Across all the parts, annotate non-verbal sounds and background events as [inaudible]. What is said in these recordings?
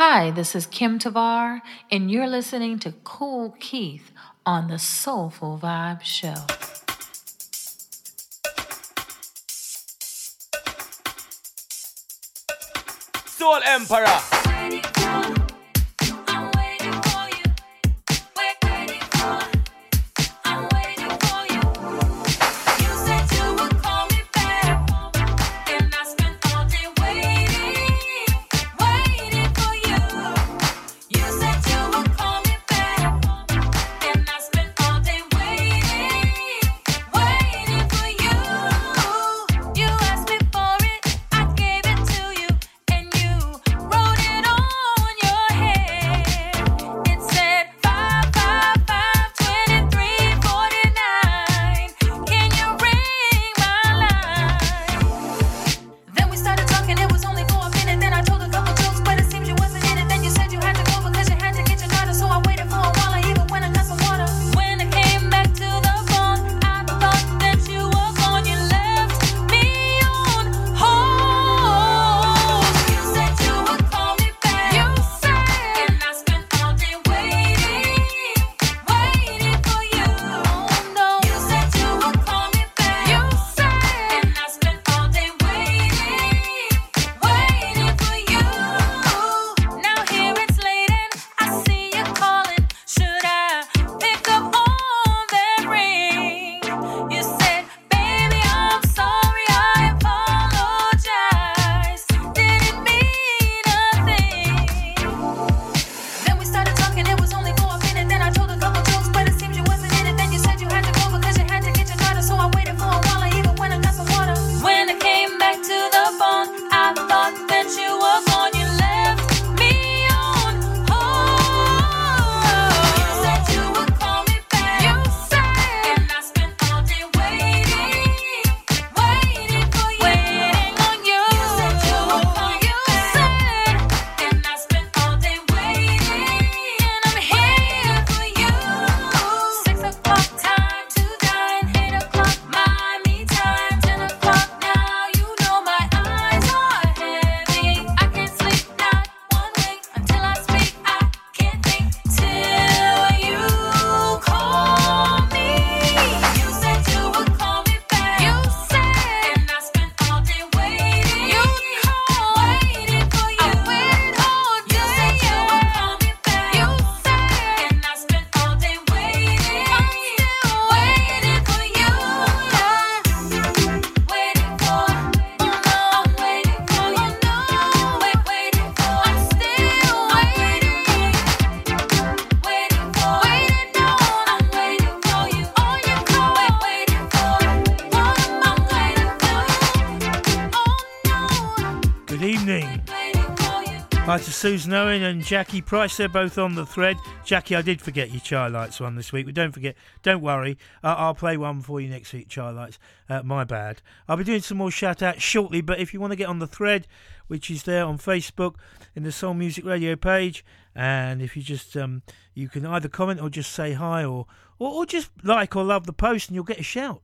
Hi, this is Kim Tavar, and you're listening to Kool Keith on the Soulful Vibe Show. Soul Emperor. Susan Owen and Jackie Price. They're both on the thread. Jackie, I did forget your Chai Lights one this week, but don't forget, don't worry. Uh, I'll play one for you next week, Chai Lights. Uh, my bad. I'll be doing some more shout outs shortly, but if you want to get on the thread, which is there on Facebook in the Soul Music Radio page, and if you just, um, you can either comment or just say hi or, or, or just like or love the post and you'll get a shout.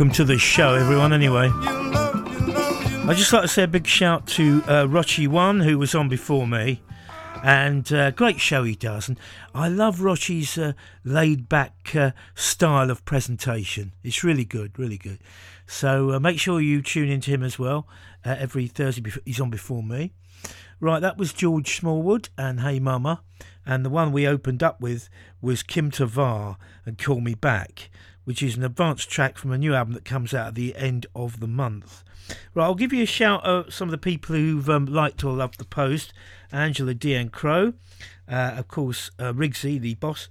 Welcome to the show, everyone. Anyway, I'd just like to say a big shout to uh, Rochi One, who was on before me, and uh, great show he does. And I love Rochi's uh, laid back uh, style of presentation. It's really good, really good. So uh, make sure you tune into him as well uh, every Thursday. Before, he's on before me. Right, that was George Smallwood and Hey Mama, and the one we opened up with was Kim Tavar and Call Me Back which is an advanced track from a new album that comes out at the end of the month. Right, I'll give you a shout out some of the people who've um, liked or loved the post. Angela Dean Crow, uh, of course, uh, Rigsy, the boss,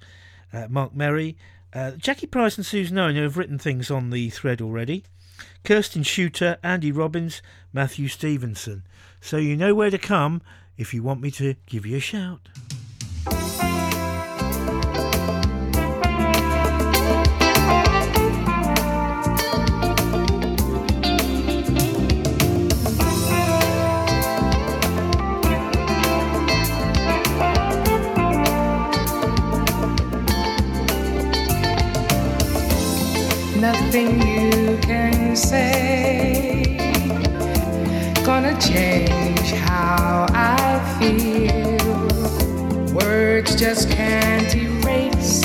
uh, Mark Merry, uh, Jackie Price and Susan Owen, who have written things on the thread already, Kirsten Shooter, Andy Robbins, Matthew Stevenson. So you know where to come if you want me to give you a shout. Nothing you can say gonna change how I feel. Words just can't erase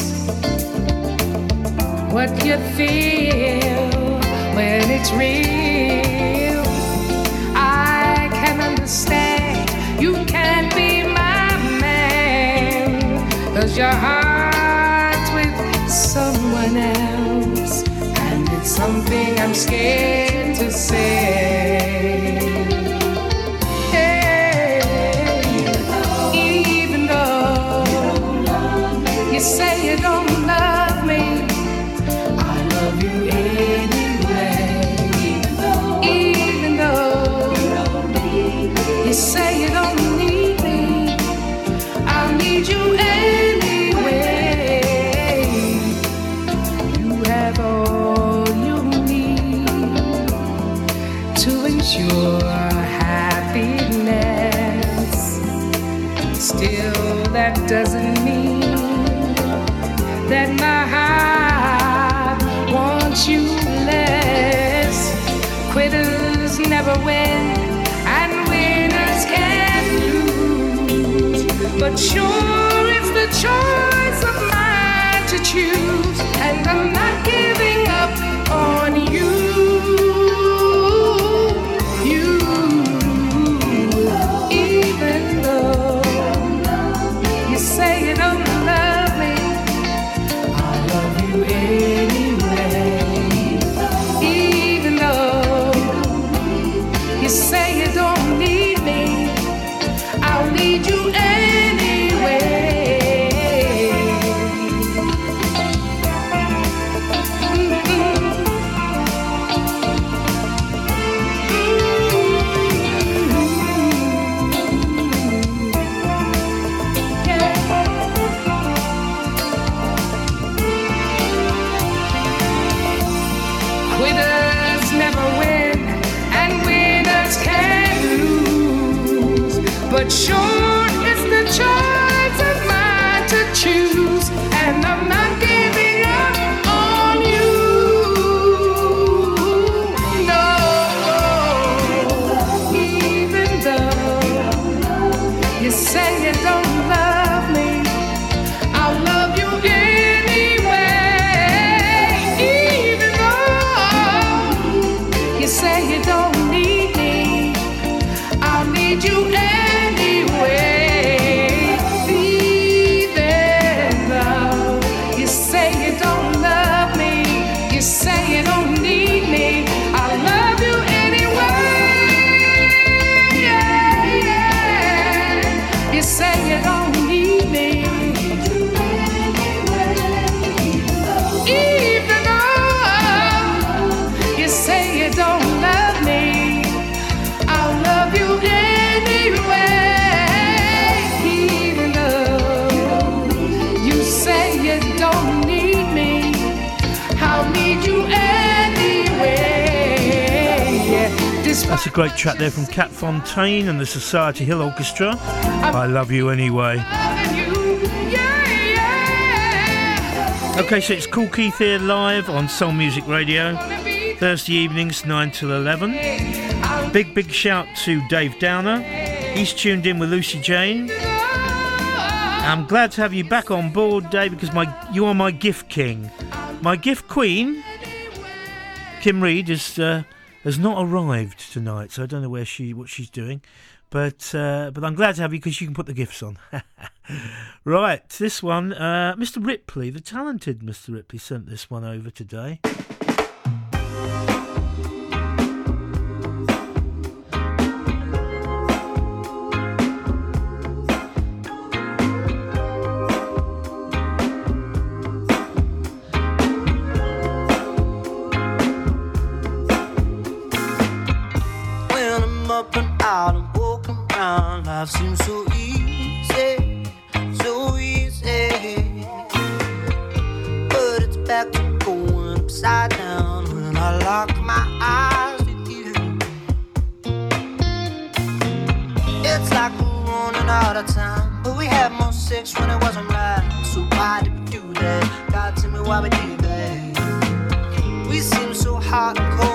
what you feel when it's real. Scared to say. To choose, and I'm not giving you anyway. Great track there from Kat Fontaine and the Society Hill Orchestra. I love you anyway. loving you, yeah, yeah. Okay, so it's Kool Keith here live on Soul Music Radio, Thursday evenings 9 till 11. Big, big shout to Dave Downer. He's tuned in with Lucy Jane. I'm glad to have you back on board, Dave, because my you are my gift king. My gift queen, Kim Reed, is, uh, has not arrived tonight, so I don't know where she what she's doing. But uh, but I'm glad to have you because you can put the gifts on. [laughs] right, this one, uh, Mr. Ripley, the talented Mr. Ripley, sent this one over today. Life seems so easy, so easy. But it's back to going upside down when I lock my eyes with you. It's like we're running out of time, but we had more sex when it wasn't right. So why did we do that? God, tell me why we did that. We seem so hot and cold,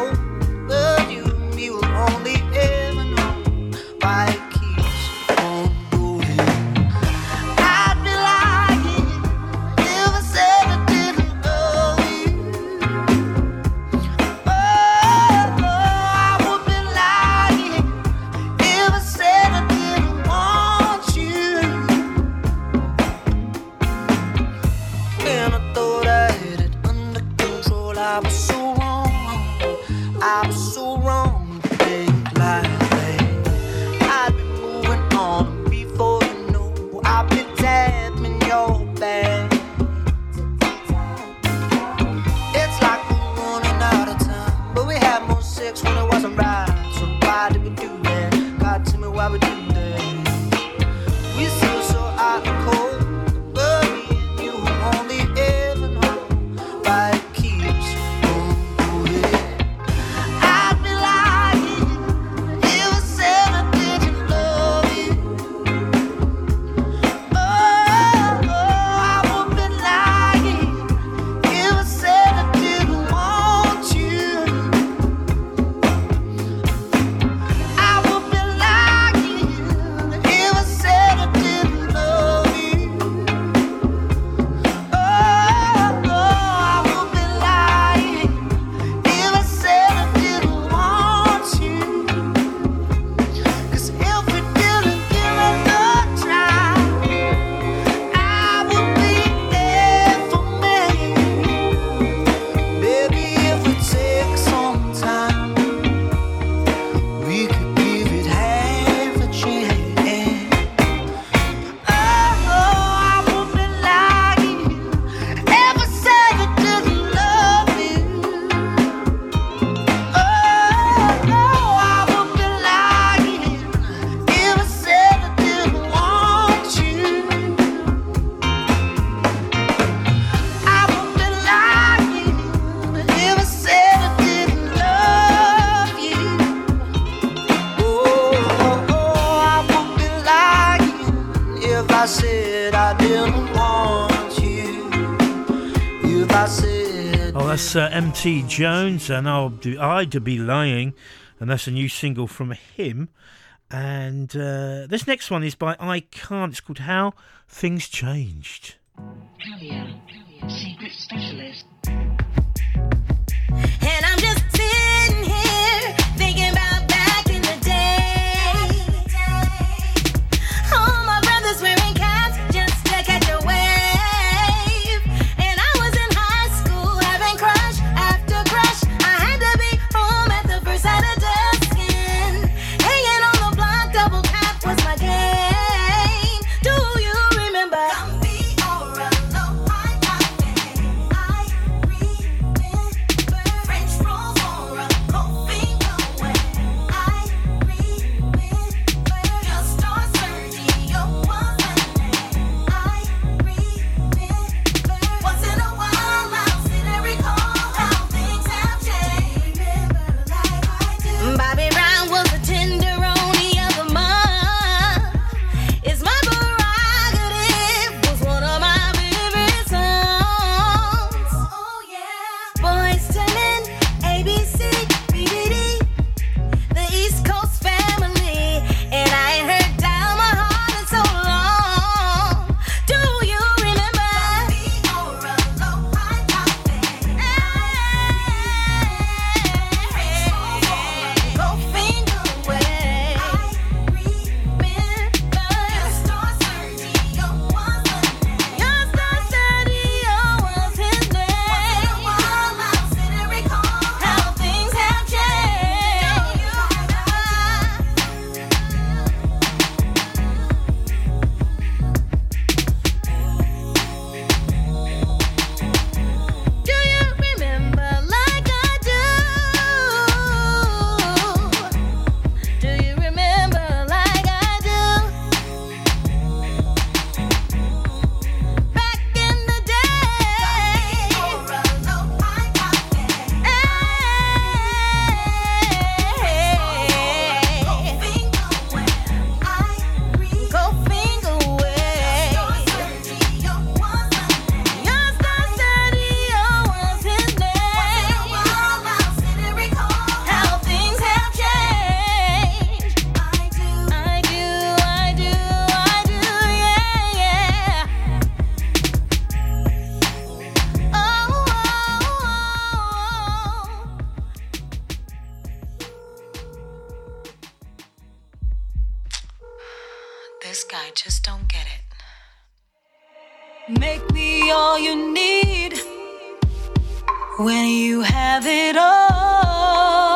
T. Jones, and I'll do I'd to be lying, and that's a new single from him. And uh, this next one is by I.Khan. It's called How Things Changed. Caviar, secret specialist. This guy just don't get it. Make me all you need when you have it all.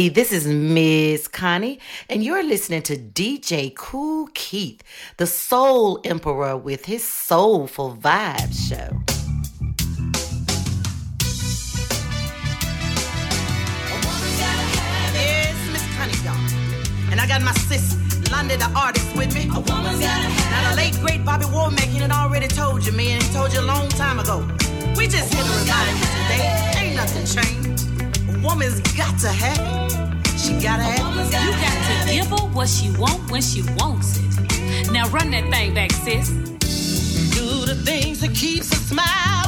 Hey, this is Mz Connie, and you're listening to DJ Kool Keith, the Soul Emperor, with his Soulful Vibes show. Yes, Mz Connie, y'all. And I got my sis, Londa, the artist, with me. A woman's gotta Now, the late, great Bobby Womack, he had already told you, man. He told you a long time ago. We just here to remind you today, ain't nothing changed. A woman's got to have. She gotta have it. You got to give her what she want when she wants it. Now run that thing back, sis. Do the things that keeps a smile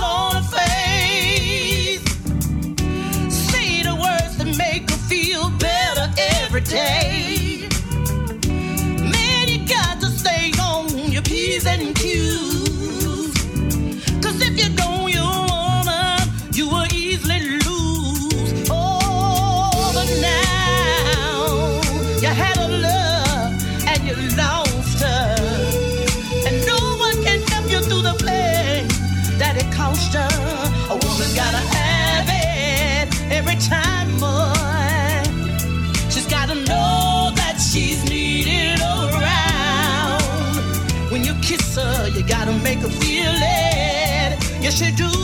Yes, you do,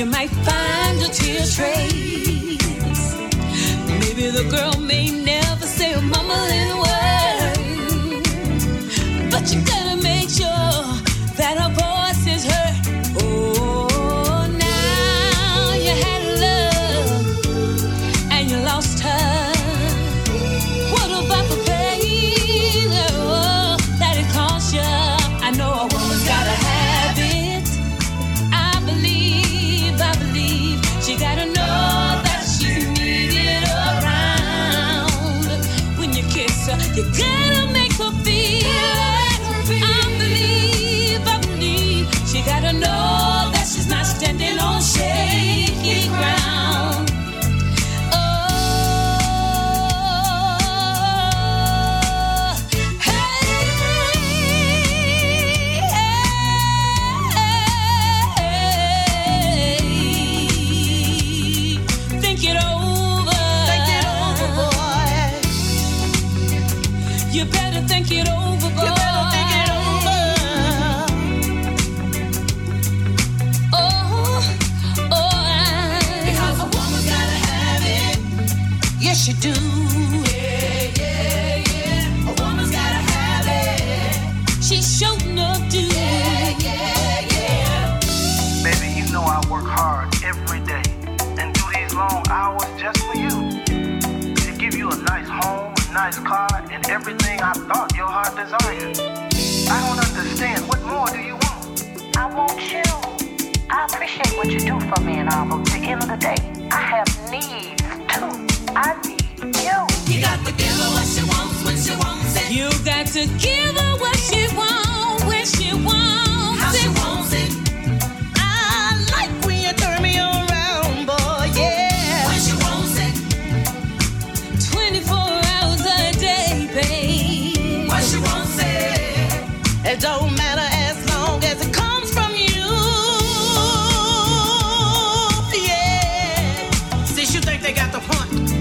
you might find a tear trace. Maybe the girl may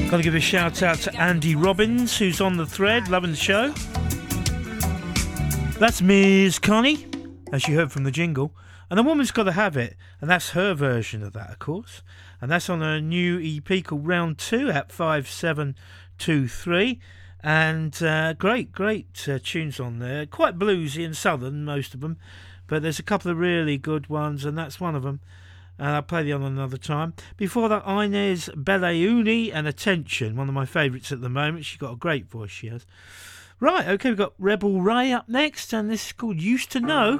Got to give a shout out to Andy Robbins, who's on the thread, loving the show. That's Mz Connie, as you heard from the jingle. And the woman's got to have it, and that's her version of that, of course. And that's on her new EP called Round 2 at 5723. And uh, great, great uh, tunes on there. Quite bluesy and southern, most of them. But there's a couple of really good ones, and that's one of them. And I'll play the other another time. Before that, Ines Belayouni and Attention, one of my favourites at the moment. She's got a great voice, she has. Right, okay, we've got Rebel Rae up next, and this is called Used to Know.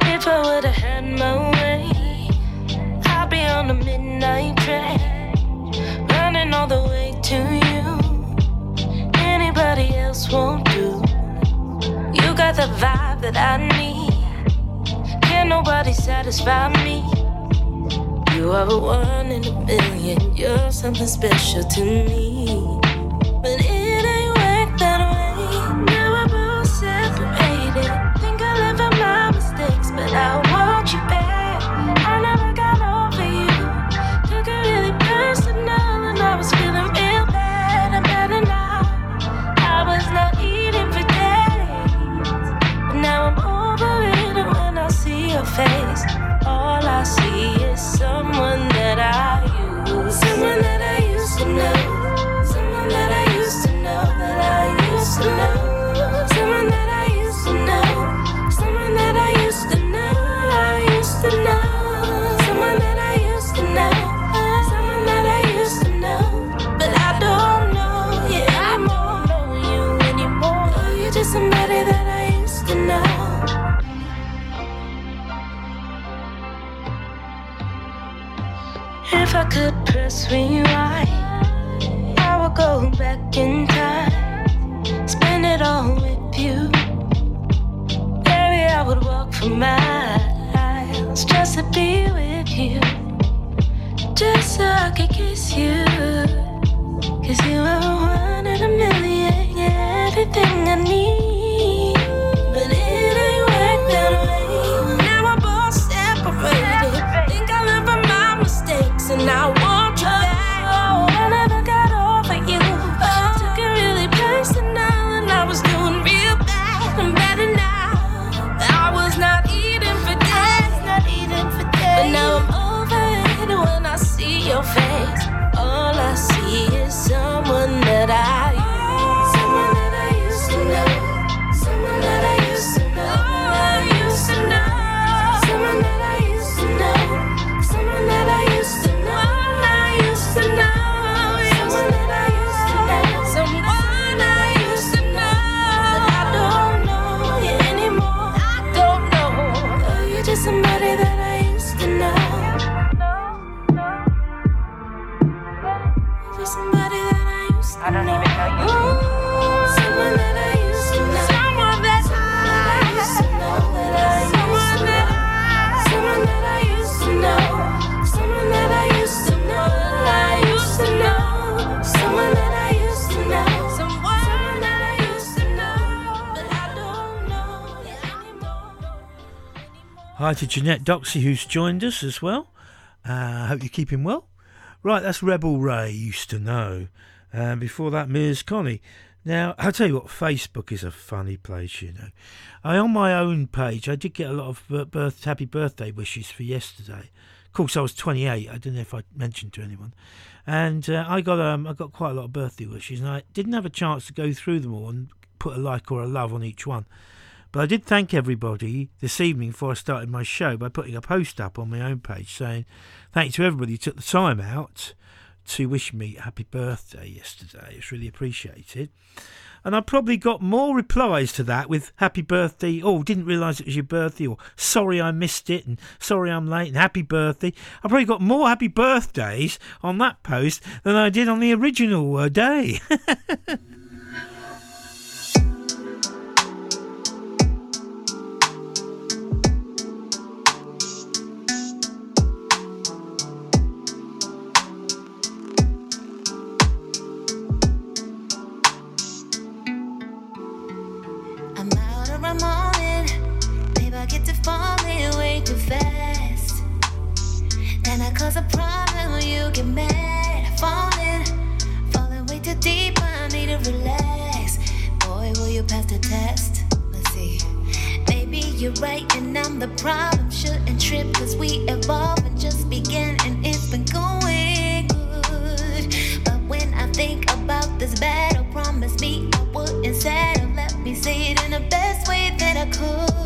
If I would have had my way, I'd be on the midnight train, running all the way to you. Anybody else won't do. You got the vibe that I need. Can't nobody satisfy me. You are a one in a million. You're something special to me. I could press rewind, I would go back in time, spend it all with you. Maybe I would walk for miles just to be with you, just so I could kiss you. Cause you are one in a million, everything I need. I Hi to Jeanette Doxy, who's joined us as well. I uh, hope you're keeping well. Right, that's Rebel Rae, used to know. And before that, Mz Connie. Now, I'll tell you what, Facebook is a funny place, you know. I, on my own page, I did get a lot of birth, happy birthday wishes for yesterday. Of course, I was 28. I don't know if I mentioned to anyone. And uh, I got um, I got quite a lot of birthday wishes, and I didn't have a chance to go through them all and put a like or a love on each one. But I did thank everybody this evening before I started my show by putting a post up on my own page saying thank you to everybody who took the time out to wish me a happy birthday yesterday. It's really appreciated. And I probably got more replies to that with happy birthday, oh, didn't realise it was your birthday, or sorry I missed it, and sorry I'm late, and happy birthday. I probably got more happy birthdays on that post than I did on the original uh, day. [laughs] falling way too fast. Then I cause a problem you get mad. Falling, falling way too deep. I need to relax. Boy, will you pass the test? Let's see. Maybe you're right, and I'm the problem. Shouldn't trip, cause we evolve and just begin, and it's been going good. But when I think about this battle, promise me I wouldn't settle. Let me say it in the best way that I could.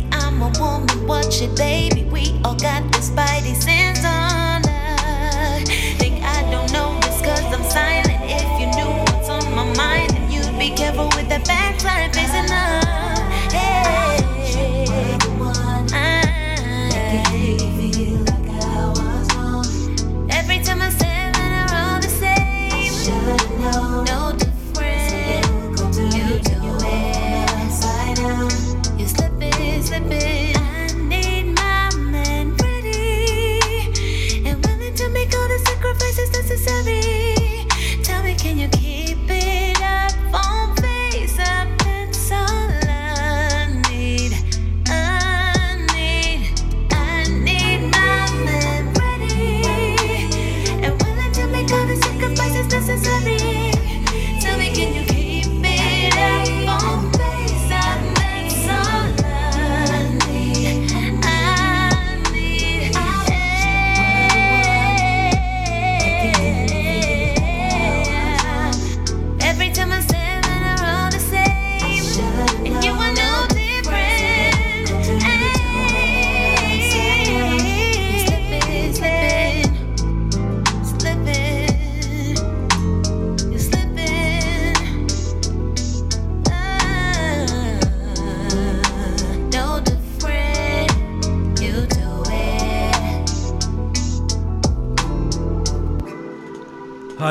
I'm a woman, watch it, baby. We all got the spidey sense on us. Think I don't know this cause I'm silent. If you knew what's on my mind, then you'd be careful with that backslide facing up.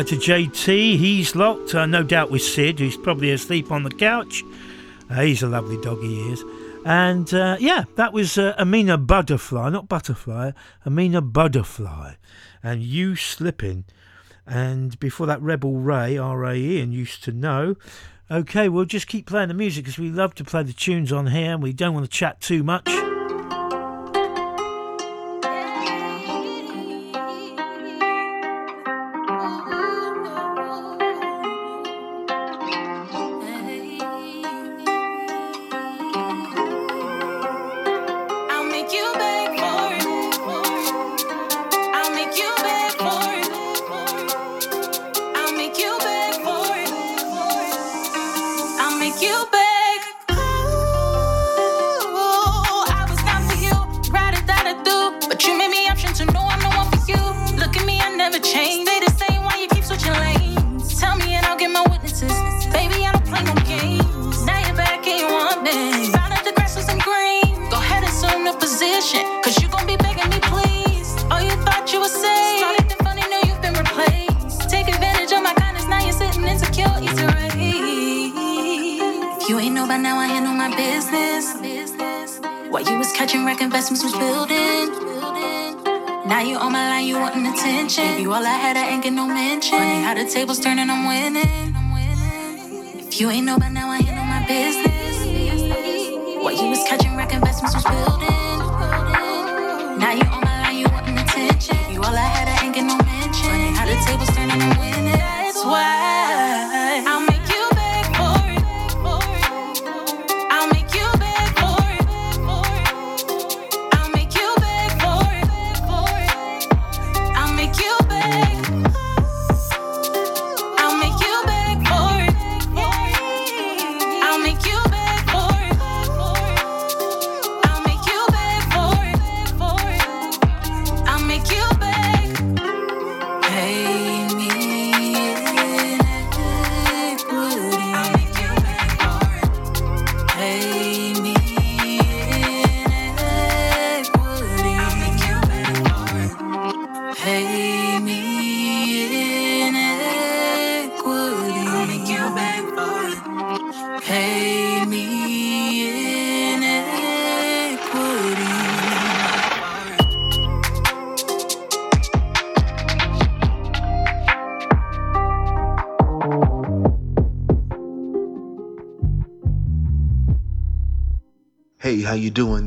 Uh, to JT, he's locked, uh, no doubt with Sid, who's probably asleep on the couch. Uh, he's a lovely dog, he is. And uh, yeah, that was uh, Amina Butterfly, not Butterfly, Amina Buddafly. And You Slipping. And before that, Rebel Rae, R A E, and Used to Know. Okay, we'll just keep playing the music because we love to play the tunes on here and we don't want to chat too much.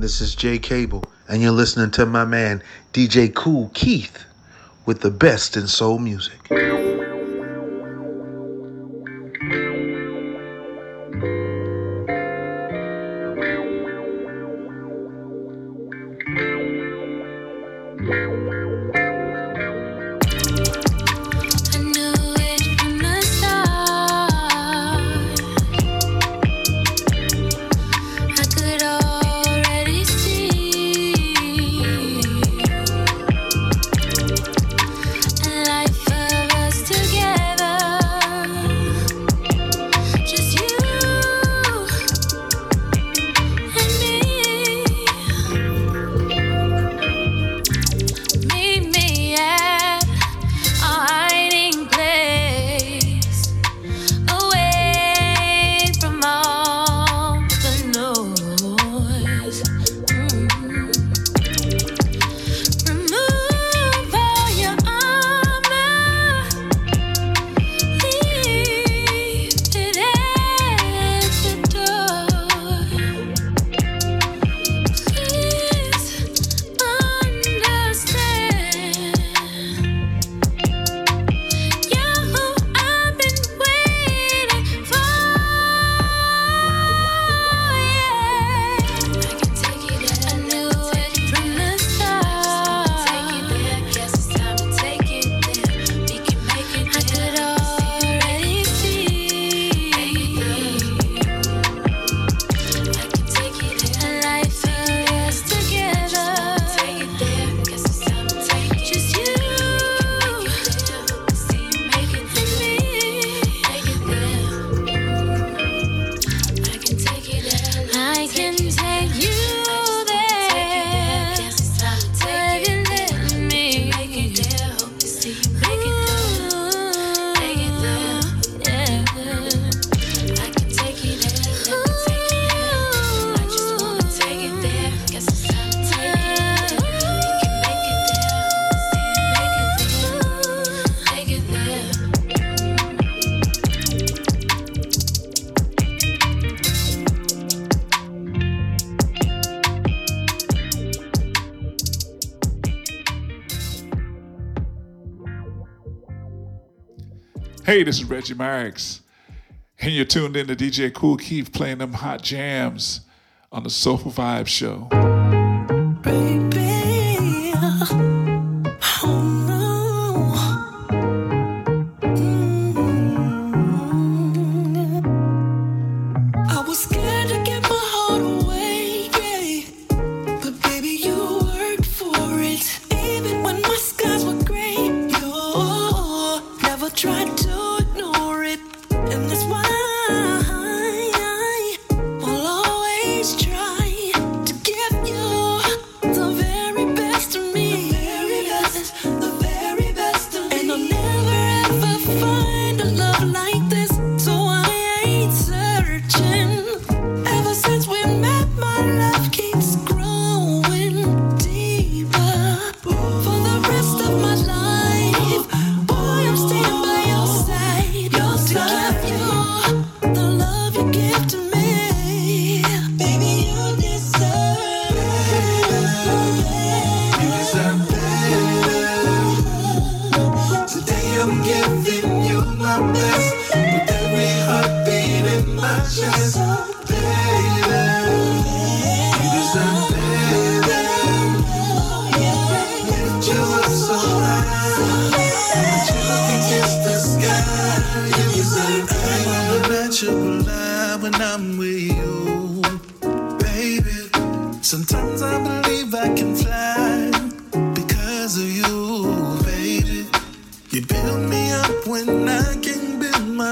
This is Jay Cable, and you're listening to my man, DJ Kool Keith, with the best in soul music. This is Reggie Marks, and you're tuned in to DJ Kool Keith playing them hot jams on the Soulful Vibe Show.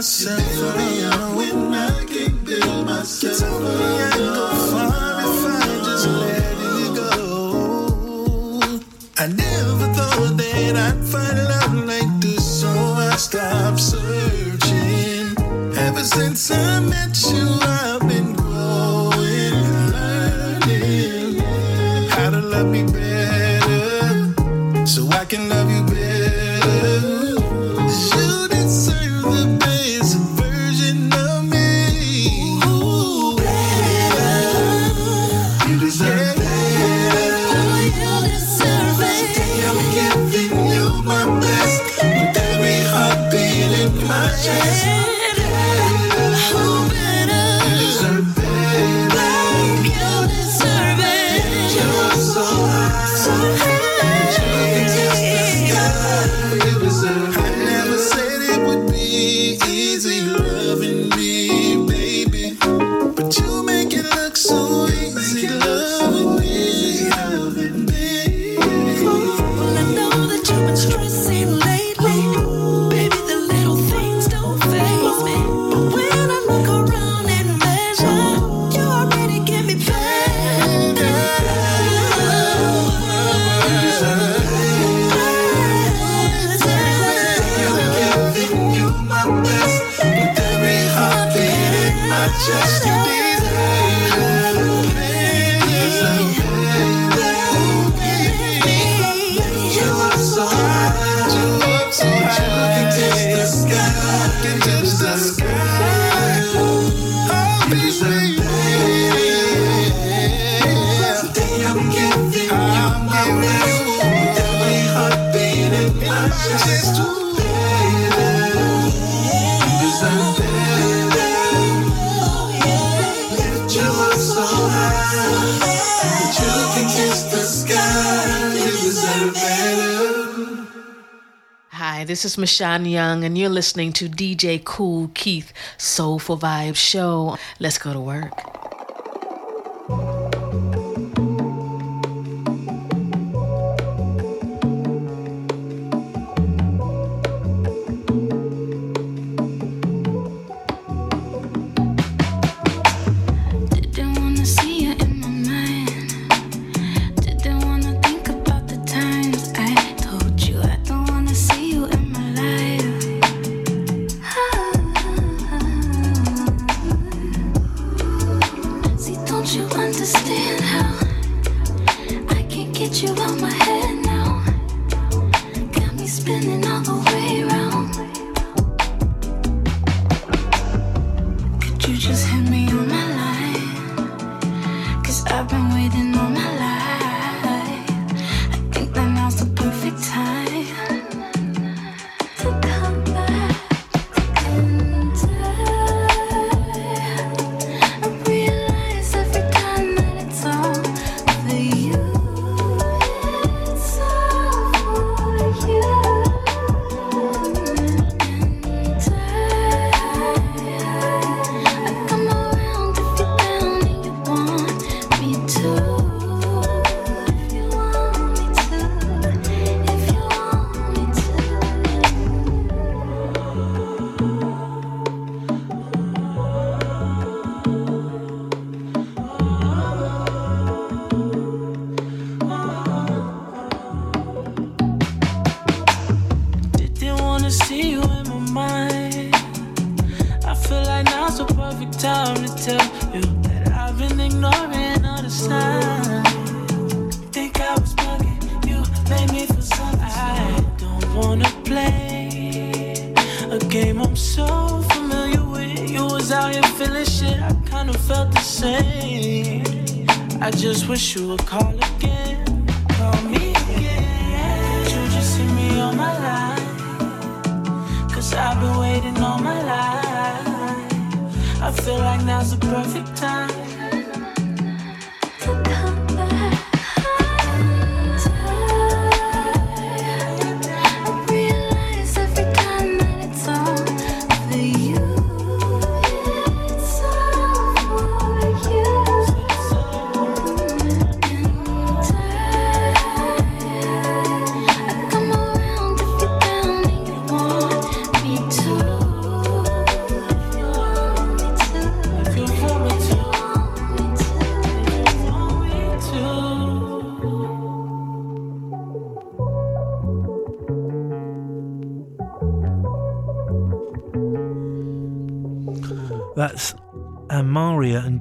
myself you up. Me I I can build myself you tell me up. I go far if I just let it go. I never thought that I'd find love like this, so I stopped searching. Ever since I met this is Mashan Young, and you're listening to DJ Kool Keith Soulful Vibes Show. Let's go to work.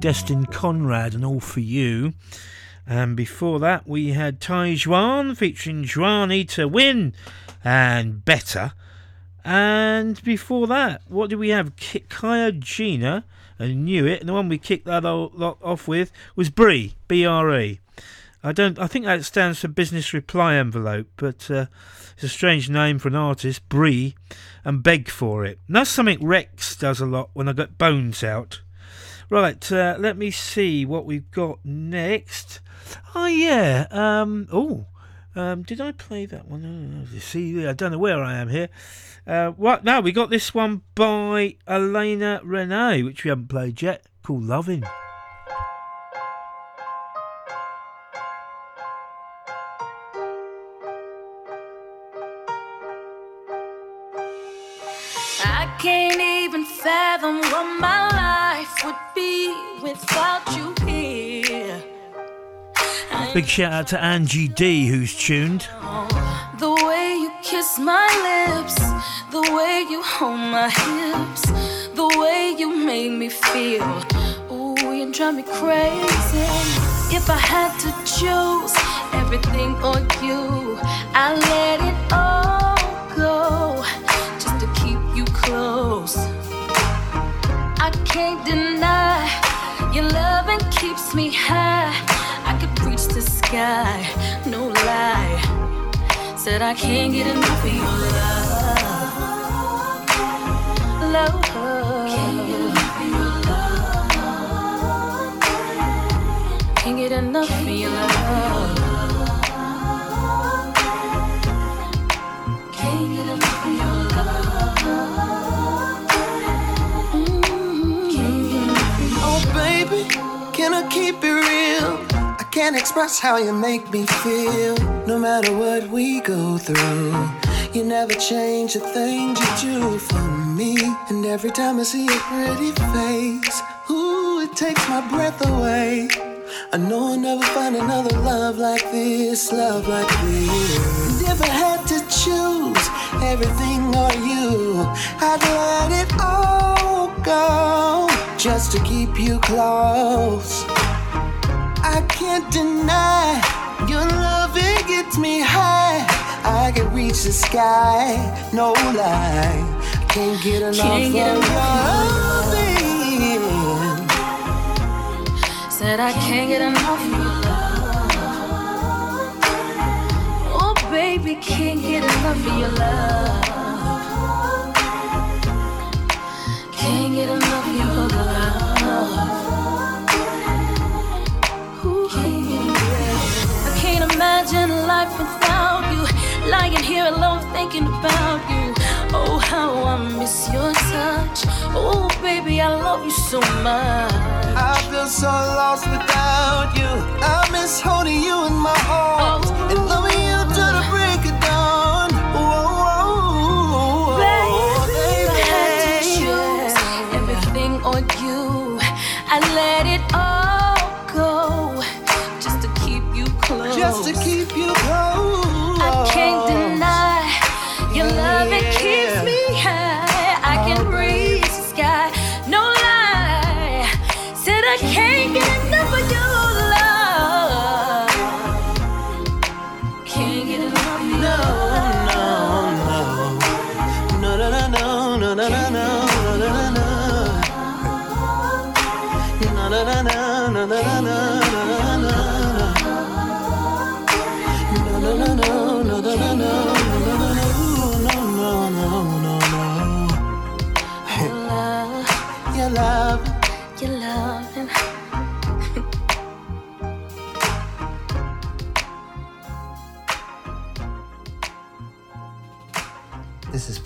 Destin Conrad and All For You. And before that, we had Ty Juan featuring Juanita Wynn and Better. And before that, what did we have? Ki- Kia Jena and Knew It. And the one we kicked that lot off with was Bre, B R E. I don't. I think that stands for Business Reply Envelope, but uh, it's a strange name for an artist, Bre, and beg for it. And that's something Rex does a lot when I get bones out. Right, uh, let me see what we've got next. Oh yeah. Um. Oh. Um. Did I play that one? You see, I don't know where I am here. Uh. Now we got this one by Alaina Renae, which we haven't played yet, called "Loving." I can't even fathom what my life would be without you here. Big shout out to Angie D, who's tuned. The way you kiss my lips, the way you hold my hips, the way you made me feel. Ooh, you drive me crazy. If I had to choose everything or you, I let it all can't deny your loving keeps me high. I could reach the sky, no lie. Said I can't get enough of your love. Love. Can't get enough of your love. Can I keep it real? I can't express how you make me feel. No matter what we go through, you never change a thing you do for me. And every time I see your pretty face, ooh, it takes my breath away. I know I'll never find another love like this, love like this. If I had to choose everything or you, I'd let it all go just to keep you close. I can't deny your love, it gets me high. I can reach the sky, no lie. Can't get enough Can't get of loving. Said I can't get enough of your love. Oh, baby, can't get enough of your love. Can't get enough I can't imagine life without you. Lying here alone thinking about you. Oh, how I miss your touch. Oh, baby, I love you so much. I feel so lost without you. I miss holding you in my arms and loving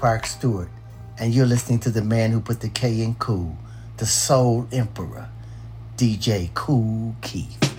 Clark Stewart, and you're listening to the man who put the K in cool, the soul emperor, DJ Kool Keith.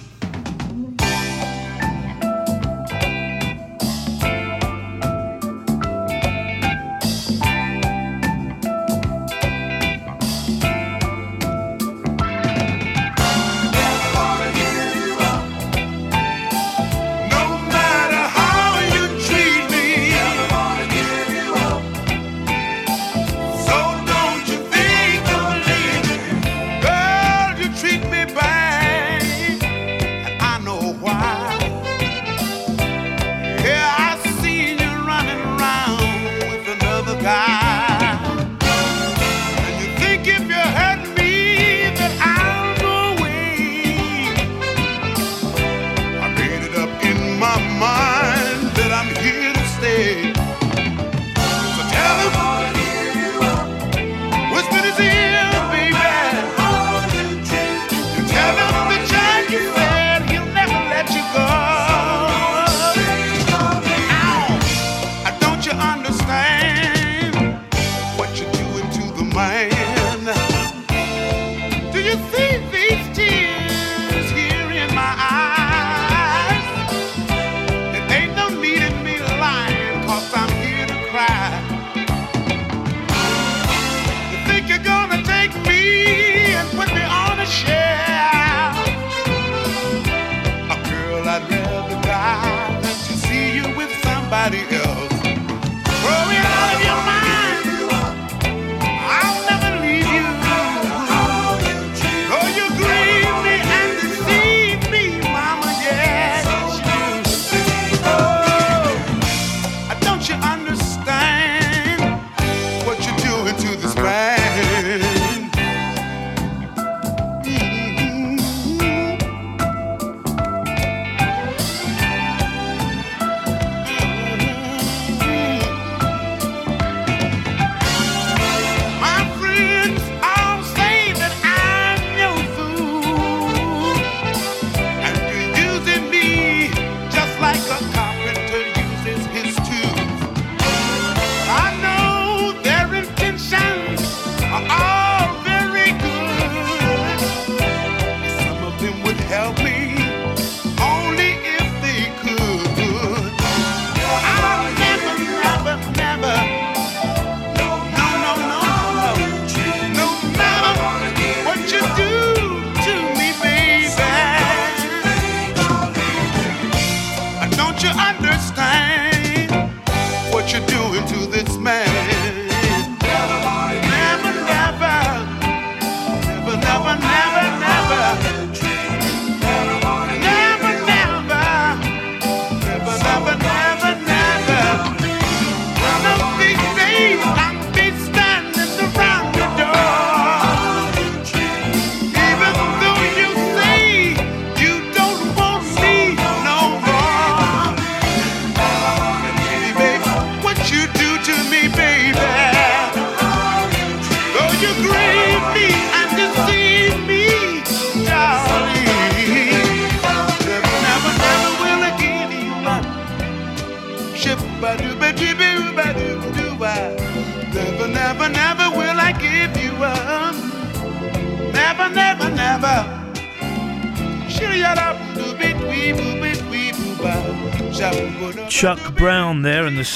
somebody else.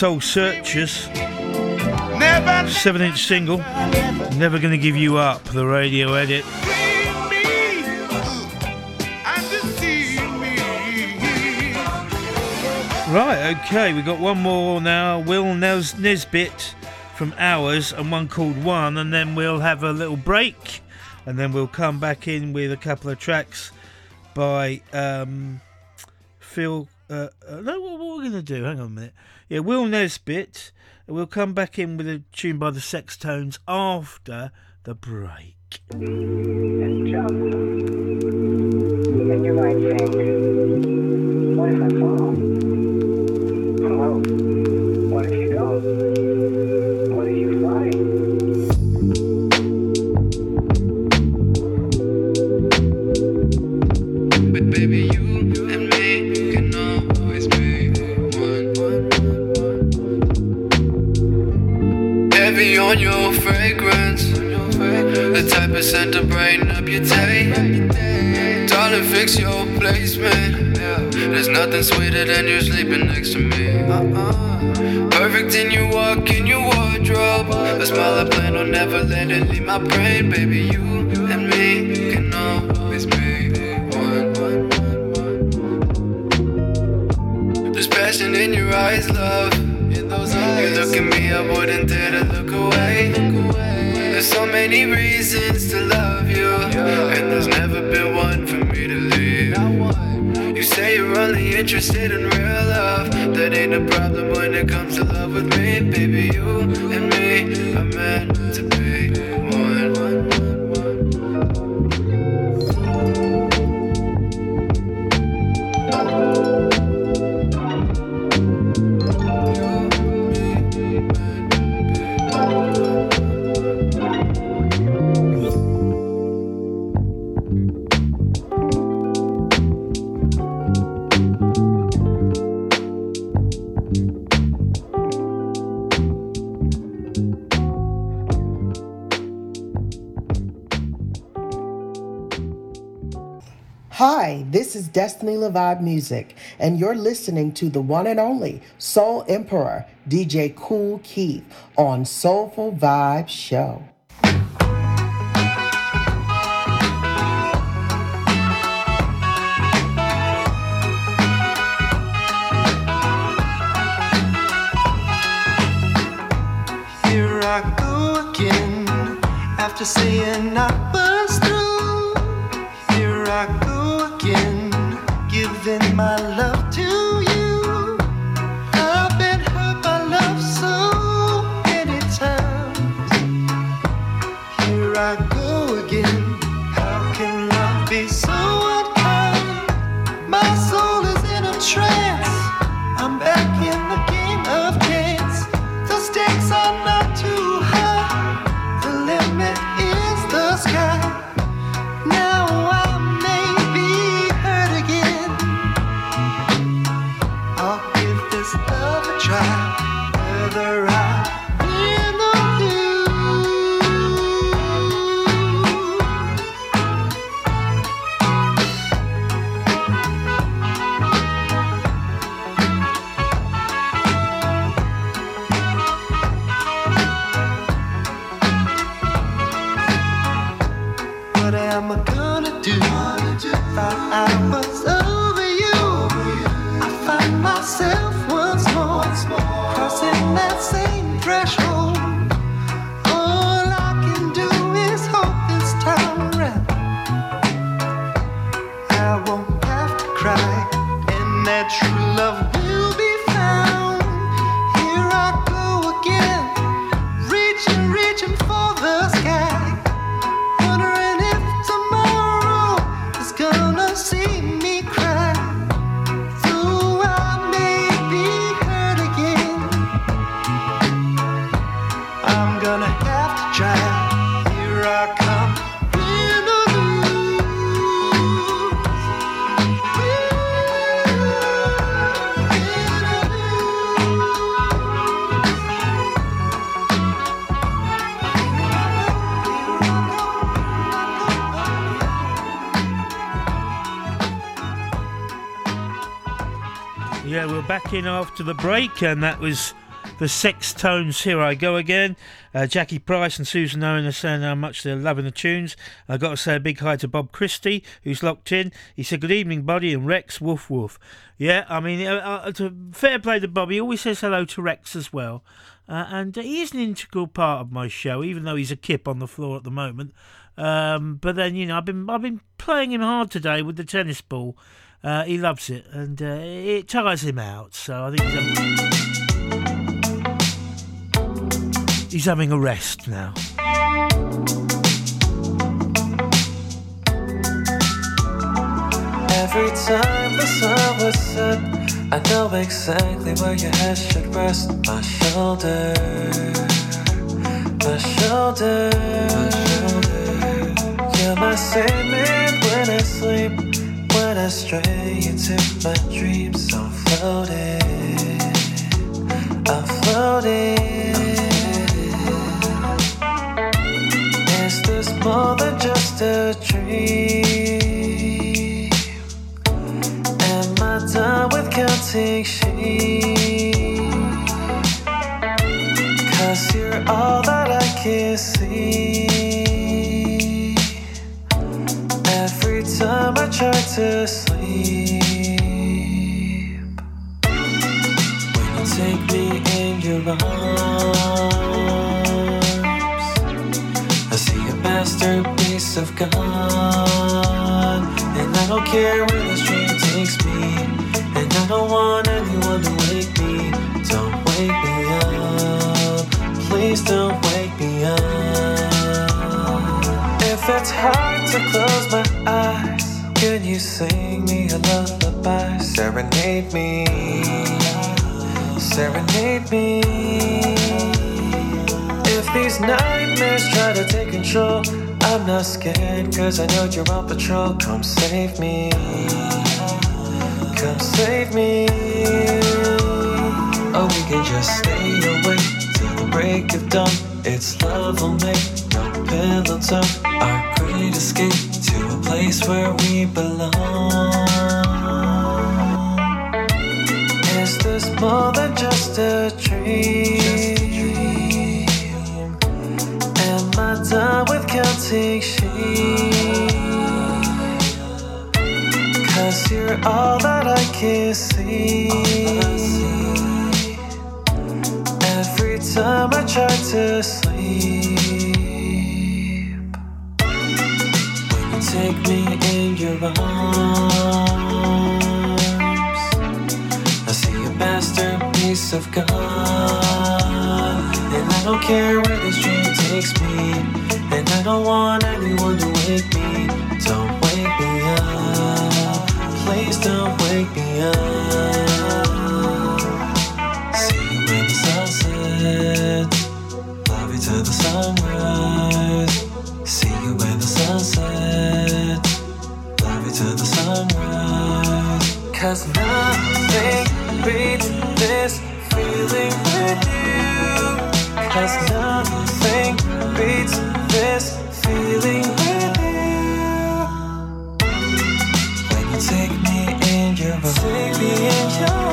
Soul Searchers. Seven inch single. Never Gonna Give You Up, the radio edit. Right, okay, we've got one more now. Will Nesbit from Hours and one called One, and then we'll have a little break and then we'll come back in with a couple of tracks by um, Phil. Uh, uh, no, what, what we're going to do? Hang on a minute. Yeah, Will Nesbit will come back in with a tune by the Sextones after the break. 10% to brighten up your day. Darling, fix your placement. There's nothing sweeter than you sleeping next to me. Perfect in your walk, in your wardrobe. A smile I plan on never letting leave my brain. Baby, you and me can always be one. There's passion in your eyes, love. You look at me, I wouldn't dare to look away. There's so many reasons to love you, and there's never been one for me to leave. You say you're only interested in real love. That ain't a problem when it comes to love with me, baby. You and me are meant to Destiny Levive Music, and you're listening to the one and only Soul Emperor, DJ Kool Keith, on Soulful Vibe Show. Here I go again after saying I giving my love in after the break, and that was the Sextones. Here I go again. Uh, Jackie Price and Susan Owen are saying how much they're loving the tunes. i got to say a big hi to Bob Christie, who's locked in. He said, Good evening, buddy, and Rex, woof woof. Yeah, I mean, uh, uh, to, fair play to Bob. He always says hello to Rex as well. Uh, and he is an integral part of my show, even though he's a kip on the floor at the moment. Um, but then, you know, I've been I've been playing him hard today with the tennis ball. Uh, he loves it, and uh, it tires him out. So I think he's having, he's having a rest now. Every time the sun was set, I know exactly where your head should rest. My shoulder, my shoulder, my shoulder. You're my same man when I sleep, astray. into my dreams. I'm floating. I'm floating. Is this more than just a dream? Am I done with counting sheep? Cause you're all that I can see. Every time I try to sleep, when you take me in your arms, I see a masterpiece of God. And I don't care where this dream takes me. And I don't want anyone to wake me. Don't wake me up. Please don't it's hard to close my eyes, can you sing me a lullaby? Serenade me. Serenade me. If these nightmares try to take control, I'm not scared, cause I know you're on patrol. Come save me. Come save me. Or we can just stay awake till the break of dawn. It's love will make pillow talk. Our great escape to a place where we belong. Is this more than just a dream? Am I done with counting sheep? Cause you're all that I can see. Every time I try to sleep, take me in your arms, I see a masterpiece of God. And I don't care where this dream takes me. And I don't want anyone to wake me. Don't wake me up. Please don't wake me up. See you when the sun sets. Love you till the sunrise. Nothing beats this feeling with you. When you take me in your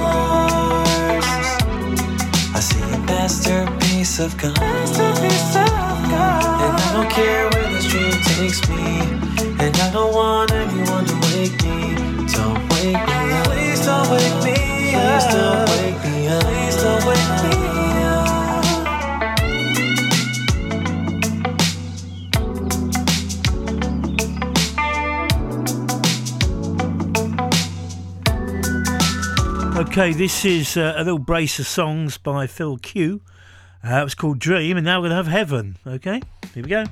arms. I see a masterpiece of God. And I don't care where this dream takes me. And I don't want anyone to wake me. Don't wake me. Please don't wake me up. Okay, this is uh, a little brace of songs by Phil Q. Uh, it was called Dream, and now we're going to have Heaven. Okay, here we go.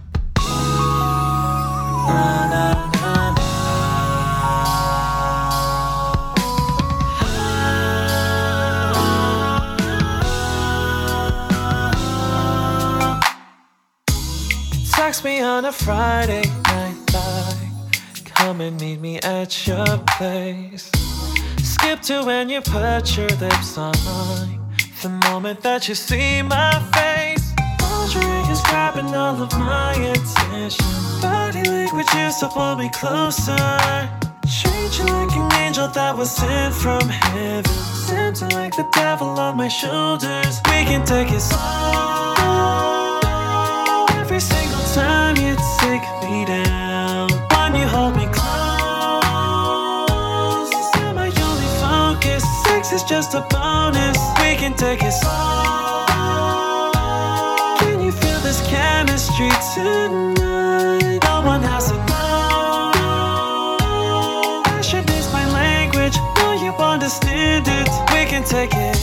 Text me on a Friday night, like, come and meet me at your place. Skip to when you put your lips on mine. The moment that you see my face, lingerie is grabbing all of my attention. Body language used to pull me closer. Treat you like an angel that was sent from heaven. Sent like the devil on my shoulders. We can take it slow. Every single time you take me down, when you hold me is just a bonus. We can take it slow. Can you feel this chemistry tonight? No one has to know. Passion is my language. Know you understand it. We can take it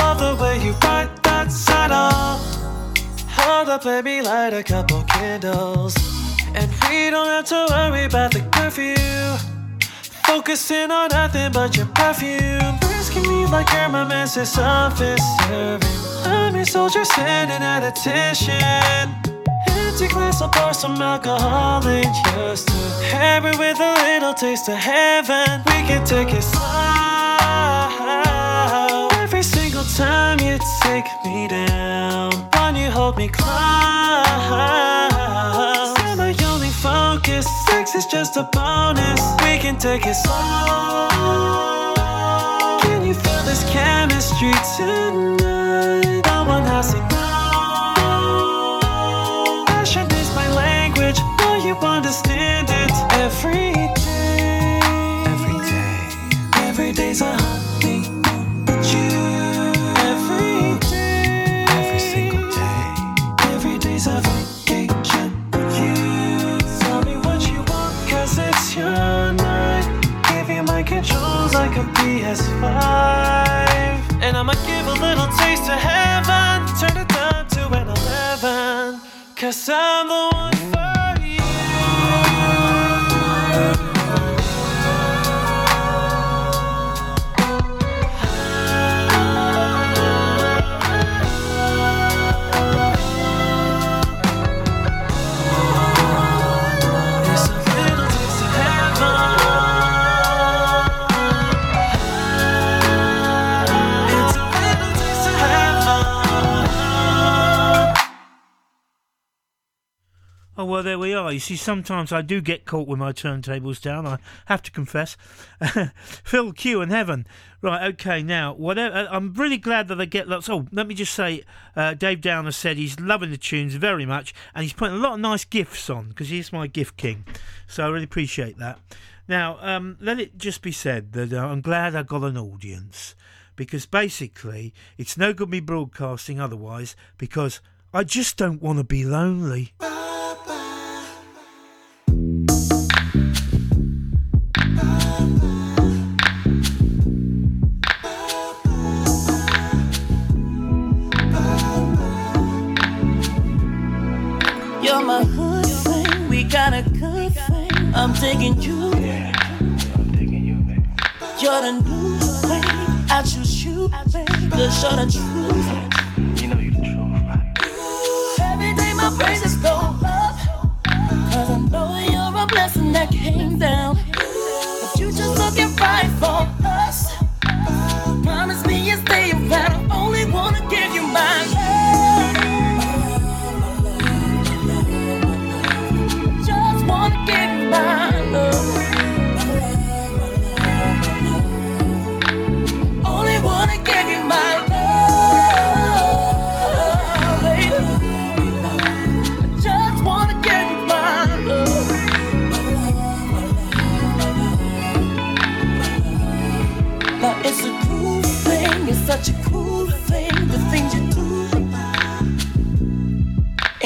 all the way you ride that saddle. Hold up, let me light a couple candles. And we don't have to worry about the curfew. Focusing on nothing but your perfume. Asking me like you're my master's office serving. I'm your soldier sending at attention. Empty glass, I'll pour some alcohol in yours too. Heaven with a little taste of heaven. We can take it slow. Every single time you take me down, when you hold me close. You're my only focus. Sex is just a bonus. We can take it slow. We feel this chemistry tonight. No one has to know. Passion is my language. Know you understand it every day. Every day. Every day's a like a PS5. And I'ma give a little taste of heaven. Turn it down to an 11. Cause I'm the Oh well, there we are. You see, sometimes I do get caught with my turntables down. I have to confess. [laughs] Phil Q and Heaven. Right. Okay. Now, whatever. uh, I'm really glad that I get lots. Oh, let me just say, uh, Dave Downer said he's loving the tunes very much, and he's putting a lot of nice gifts on because he's my gift king. So I really appreciate that. Now, um, let it just be said that uh, I'm glad I got an audience because basically it's no good me broadcasting otherwise because I just don't want to be lonely. I'm taking you. Yeah, I'm taking you, baby. You're the new thing. I choose you, baby. Cause you're the truth. You know you're the truth, right? Every day my praises go up. Cause I know you're a blessing that came down.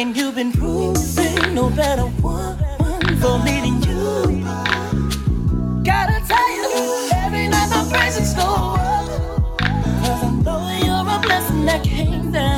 And you've been proving no better woman for meeting you. Gotta tell you, every night my praises go up. Cause I know you're a blessing that came down.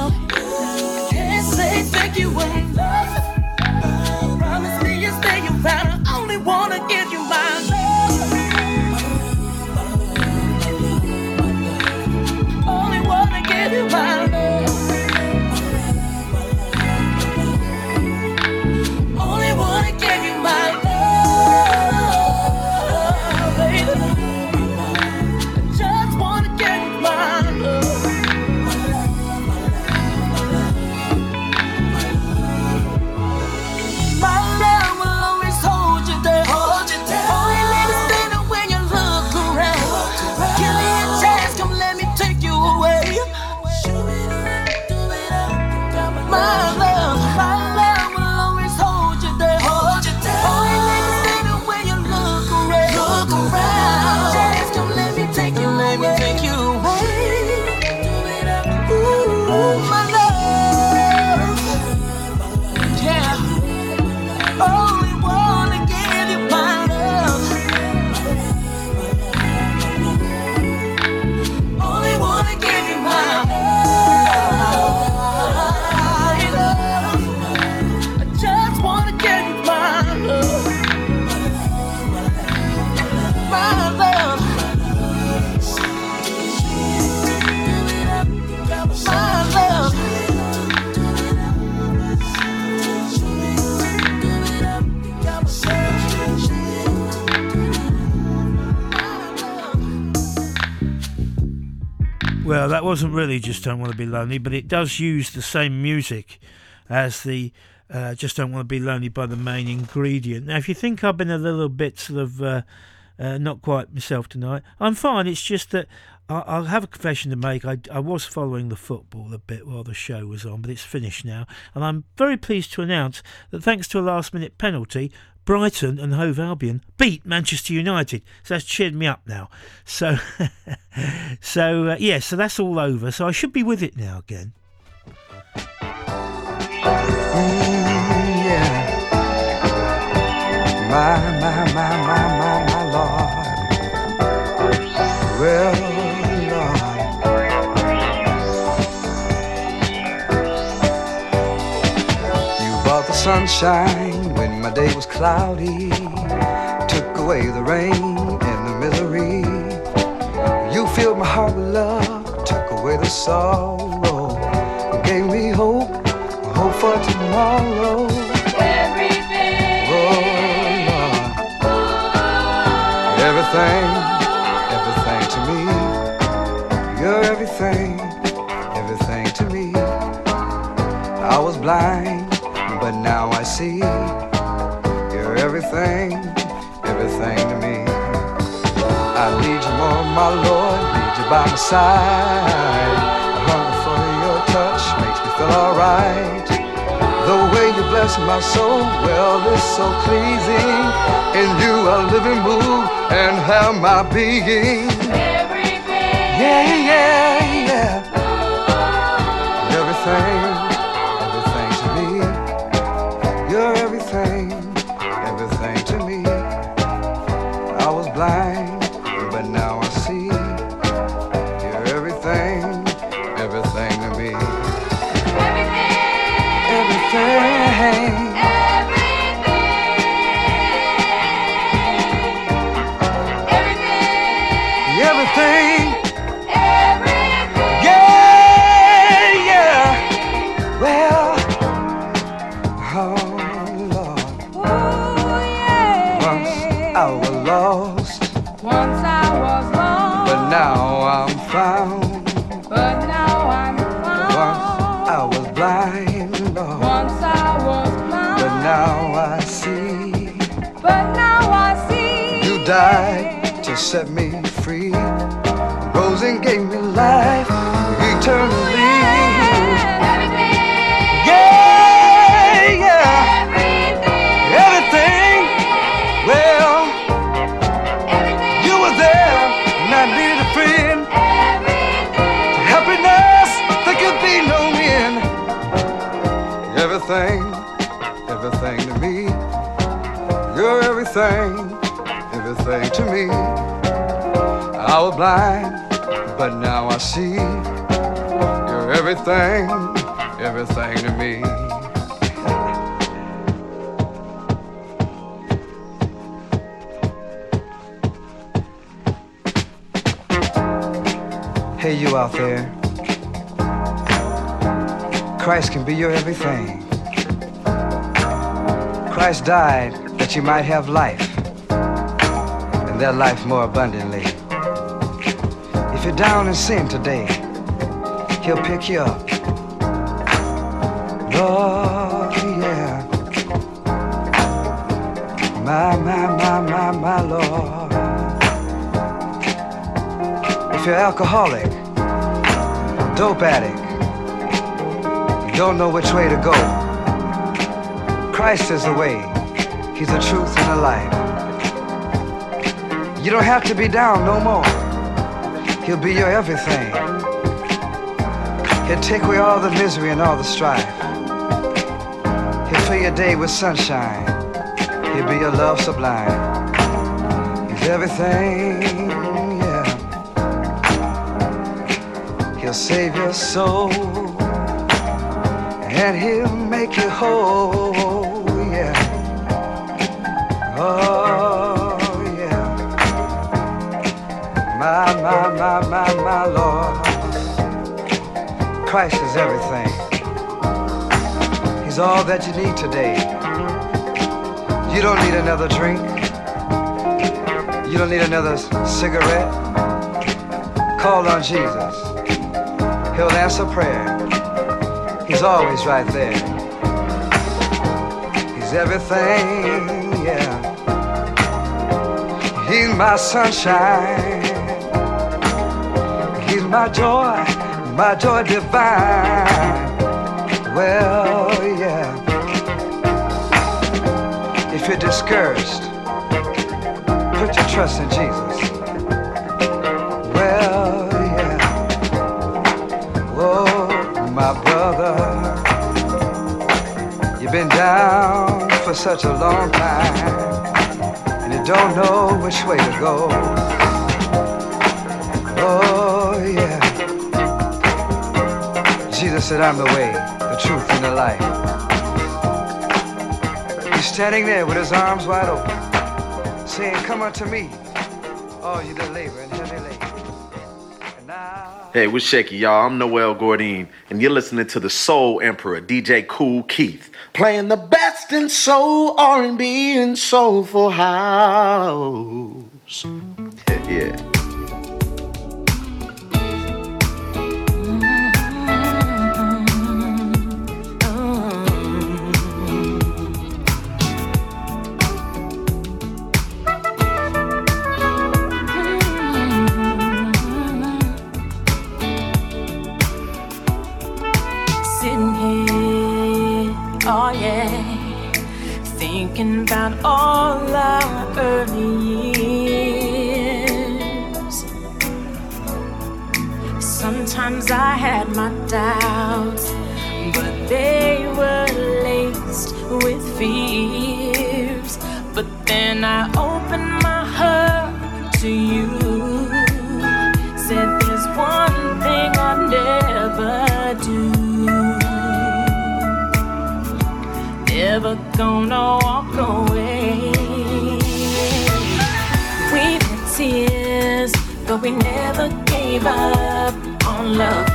Wasn't really Just Don't Want to Be Lonely, but it does use the same music as the uh, Just Don't Want to Be Lonely by the main ingredient. Now, if you think I've been a little bit sort of uh, uh, not quite myself tonight, I'm fine. It's just that I, I'll have a confession to make. I, I was following the football a bit while the show was on, but it's finished now. And I'm very pleased to announce that thanks to a last minute penalty, Brighton and Hove Albion beat Manchester United. So that's cheered me up now. So, [laughs] so uh, yeah, so that's all over. So I should be with it now again. yeah. My, my, my, my, my, my Lord. Well, Lord. You the sunshine my day was cloudy. Took away the rain and the misery. You filled my heart with love, took away the sorrow, gave me hope, hope for tomorrow. Everything, Oh, Lord. Everything, everything to me. You're everything, everything to me. I was blind, but now I see. Everything, everything to me. I need you more, my Lord, need you by my side. The hunger for your touch makes me feel alright. The way you bless my soul, well, it's so pleasing. In you I live and move and have my being. Yeah, yeah, yeah. To me. I was blind, but now I see. You're everything, everything to me. Hey, you out there. Christ can be your everything. Christ died that you might have life, that life more abundantly. If you're down in sin today, He'll pick you up. Lord, yeah. My, my, my, my, my Lord. If you're alcoholic, dope addict, don't know which way to go. Christ is the way. He's the truth and the life. You don't have to be down no more. He'll be your everything. He'll take away all the misery and all the strife. He'll fill your day with sunshine. He'll be your love sublime. He's everything, yeah. He'll save your soul. And he'll make you whole, My, my, my, my, Lord. Christ is everything. He's all that you need today. You don't need another drink. You don't need another cigarette. Call on Jesus. He'll answer prayer. He's always right there. He's everything, yeah. He's my sunshine. My joy, my joy divine. Well, yeah. If you're discouraged, put your trust in Jesus. Well, yeah. Oh, my brother, you've been down for such a long time, and you don't know which way to go. Said, I'm the way, the truth, and the life. He's standing there with his arms wide open, saying, Come unto me, all you that labor and heavy laden. Hey, what's shaky, y'all? I'm Noel Gordine, and you're listening to the Soul Emperor, DJ Kool Keith. Playing the best in soul, R&B, and soulful house. Doubts, but they were laced with fears. But then I opened my heart to you. Said there's one thing I'll never do. Never gonna walk away. We've had tears, but we never gave up on love.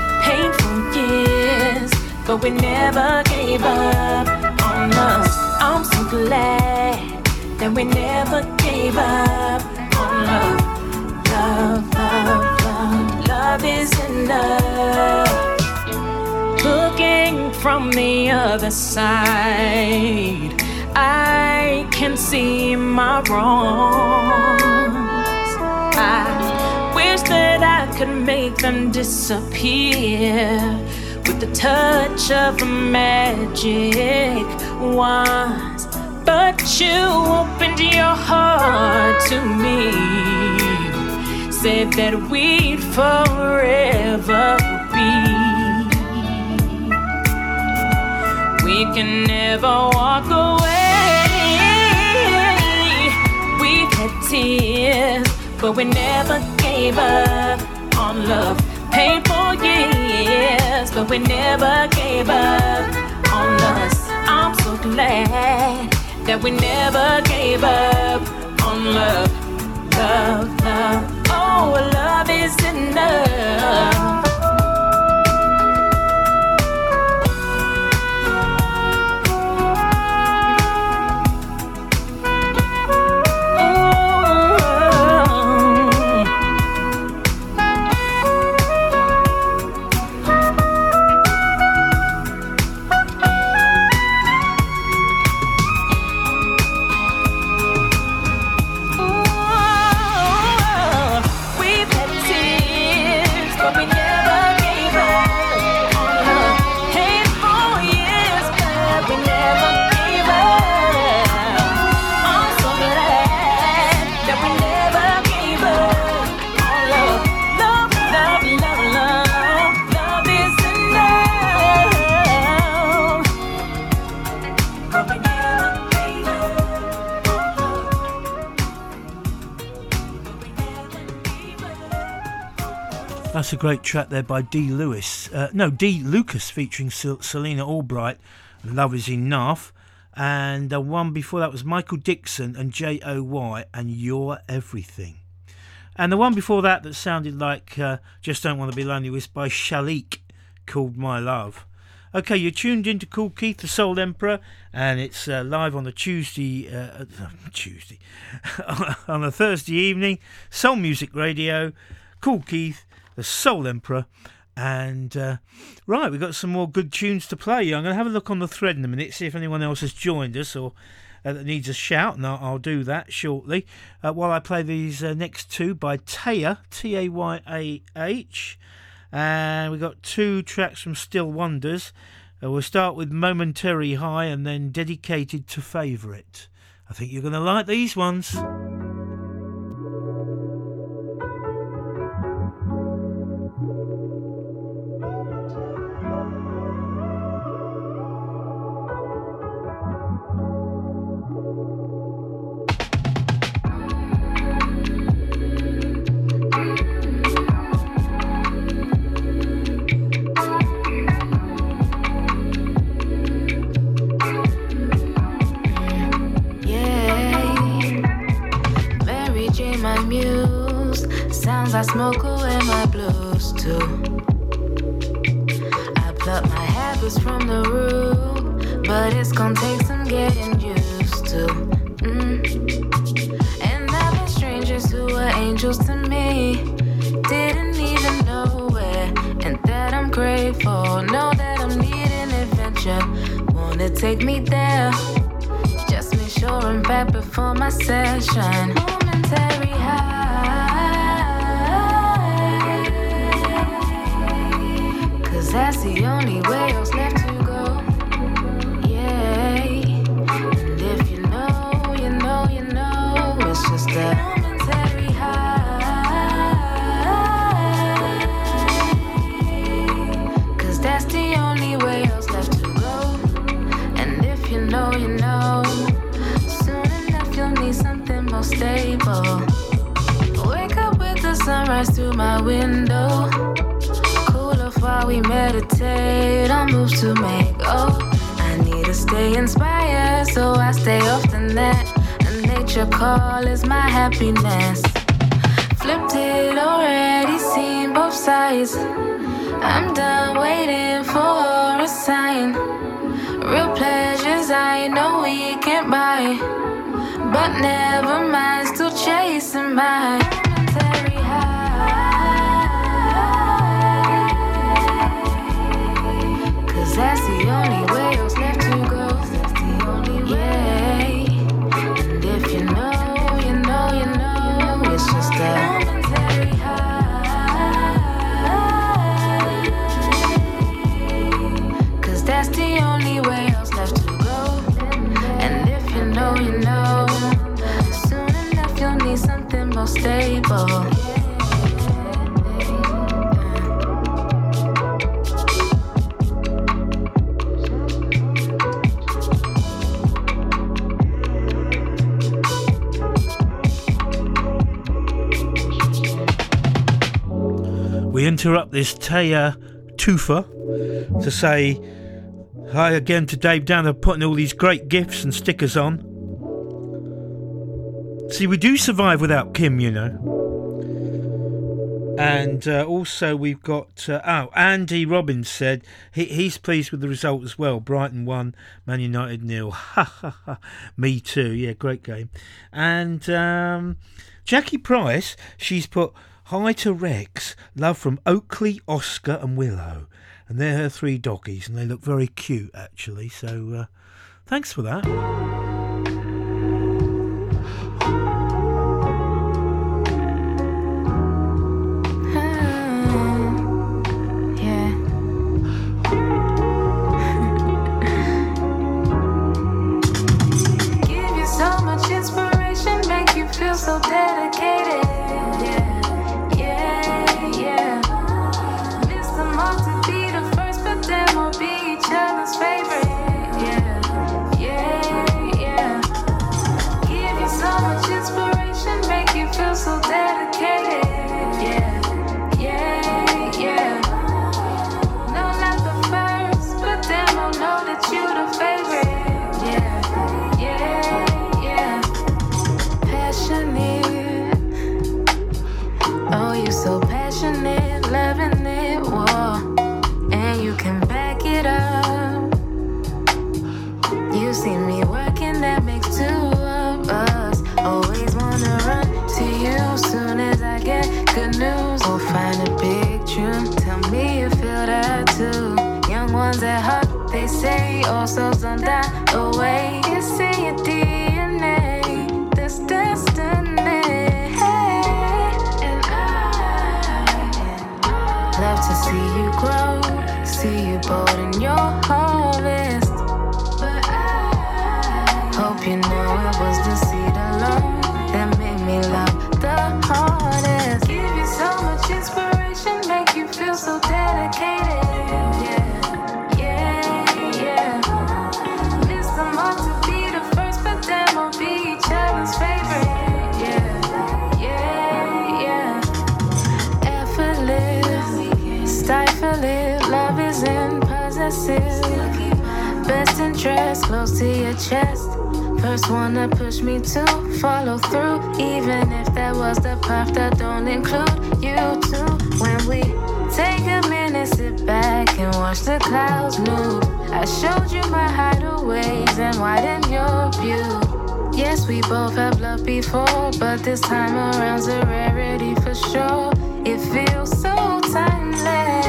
But we never gave up on us. I'm so glad that we never gave up on love. Love, love, love, love is enough. Looking from the other side, I can see my wrongs. I wish that I could make them disappear the touch of a magic wand. But you opened your heart to me, said that we'd forever be. We can never walk away. We've had tears, but we never gave up on love. Painful years, but we never gave up on us. I'm so glad that we never gave up on love. Love, love, oh, love is enough. A great track there by D. Lewis. Uh, no, D. Lucas featuring Sel- Selina Albright. Love is enough. And the one before that was Michael Dixon and J O Y and You're Everything. And the one before that that sounded like uh, Just Don't Want to Be Lonely was by Shaliek called My Love. Okay, you're tuned into Kool Keith, the Soul Emperor, and it's uh, live on the Tuesday, uh, [laughs] Tuesday, [laughs] on a Thursday evening, Soul Music Radio, Kool Keith, the Soul Emperor. And uh, right, we've got some more good tunes to play. I'm going to have a look on the thread in a minute, see if anyone else has joined us or uh, that needs a shout, and I'll, I'll do that shortly. Uh, while I play these uh, next two by Tayah, T A Y A H. And we've got two tracks from Still Wonders. Uh, we'll start with Momentary High and then Dedicated to Favourite. I think you're going to like these ones. interrupt this Tayah Tufa to say hi again to Dave Downer putting all these great gifts and stickers on. See, we do survive without Kim, you know. And uh, also, we've got uh, oh, Andy Robbins said he, he's pleased with the result as well. Brighton won, Man United nil. [laughs] Ha ha ha. Me too. Yeah, great game. And um, Jackie Price, she's put Hi to Rex. Love from Oakley, Oscar, and Willow. And they're her three doggies, and they look very cute actually. So uh, thanks for that. so dedicated get good news. Or find a big tune. Tell me you feel that too. Young ones at heart, they say all souls don't die away. It's in your DNA. This destiny. And I love to see you grow. See you bold in your harvest. But I hope you know it was the seed alone that made me love hardest. Give you so much inspiration, make you feel so dedicated. Yeah, yeah, yeah. Miss the mark to be the first, but then we'll be favorite. Yeah, yeah, yeah. Effortless, stifle it. Love isn't possessive. Best interest close to your chest. First one to push me to follow through, even if that was the path that don't include you too. When we take a minute, sit back and watch the clouds move. I showed you my hideaways and widen your view. Yes, we both have loved before, but this time around's a rarity for sure. It feels so timeless.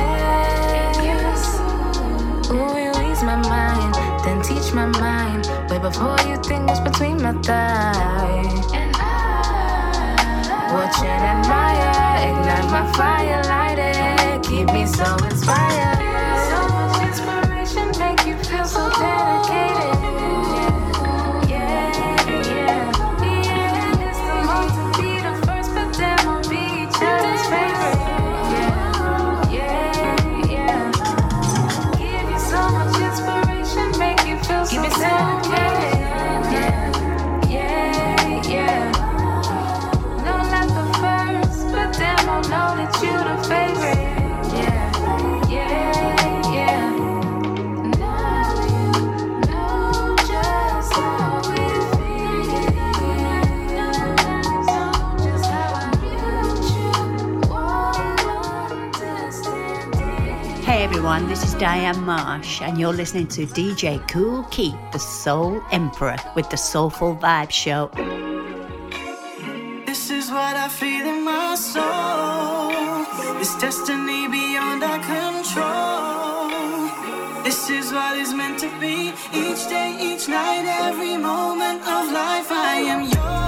Ooh, you ease my mind, then teach my mind. Before you think what's between my thighs. And I watch and admire, ignite my fire, light it, keep me so inspired. Everyone, this is Diane Marsh, and you're listening to DJ Kool Keith, the Soul Emperor, with the Soulful Vibe Show. This is what I feel in my soul. It's destiny beyond our control. This is what is meant to be. Each day, each night, every moment of life, I am yours.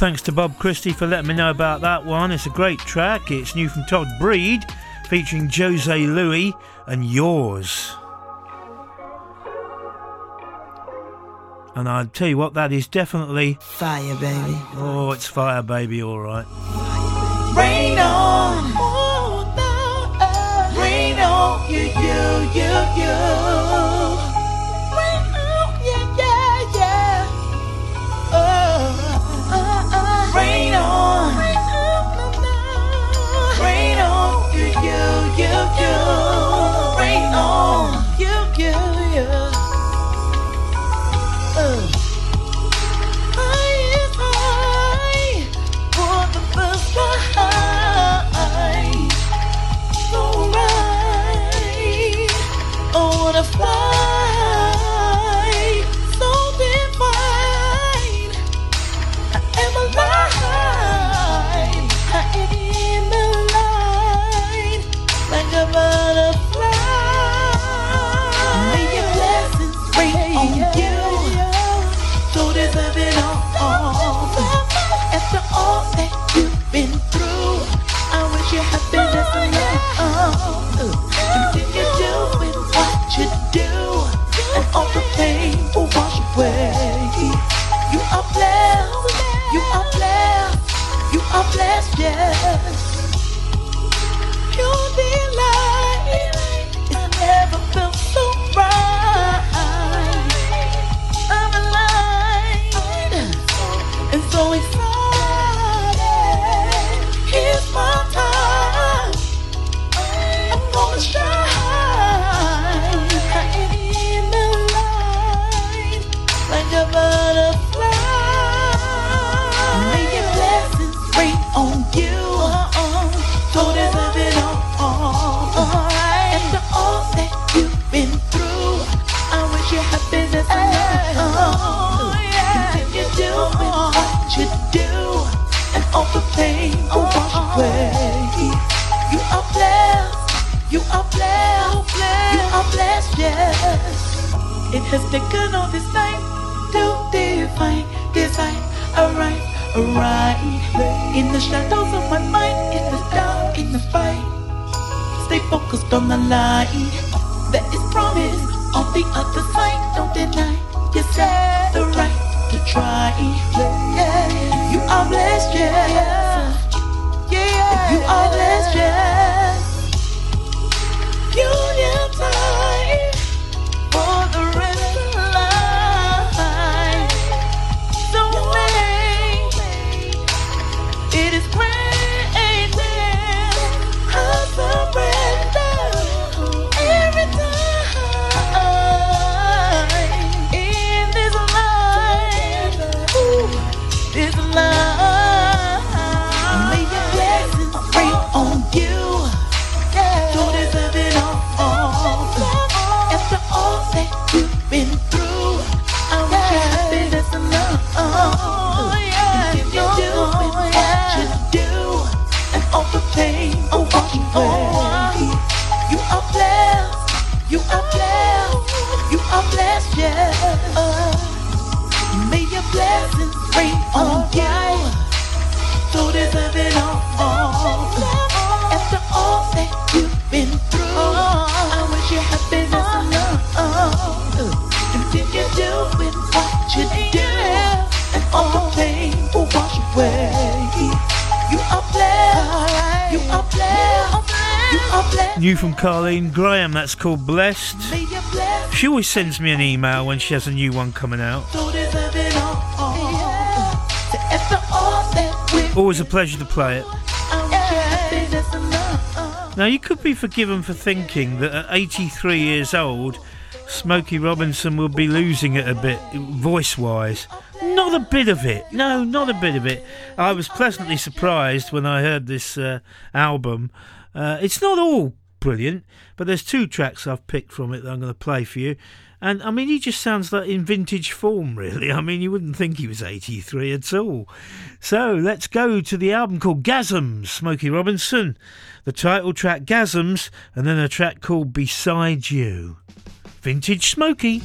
Thanks to Bob Christie for letting me know about that one. It's a great track. It's new from Todd Breed, featuring Jozay Luis and Yours. And I'll tell you what, that is definitely fire, baby. Oh, it's fire, baby. All right. Rain on, rain on you, you, you, you. You, yes. Your delight never felt so right. I'm and so. It has taken all this time to define, decide, alright, alright. In the shadows of my mind, is the dark in the fight. Stay focused on the light. that is promised on the other side. Don't deny yourself the right to try. Yeah, you are blessed, yeah. Yeah, you are blessed, yeah. New from Carlene Graham, that's called Blessed. She always sends me an email when she has a new one coming out. Always a pleasure to play it. Now, you could be forgiven for thinking that at 83 years old, Smokey Robinson will be losing it a bit, voice wise. Not a bit of it. No, not a bit of it. I was pleasantly surprised when I heard this uh, album. Uh, it's not all brilliant, but there's two tracks I've picked from it that I'm going to play for you. And I mean, he just sounds like in vintage form, [laughs] really. I mean, you wouldn't think he was 83 at all. So let's go to the album called Gasms, Smokey Robinson. The title track Gasms, and then a track called Beside You. Vintage Smokey.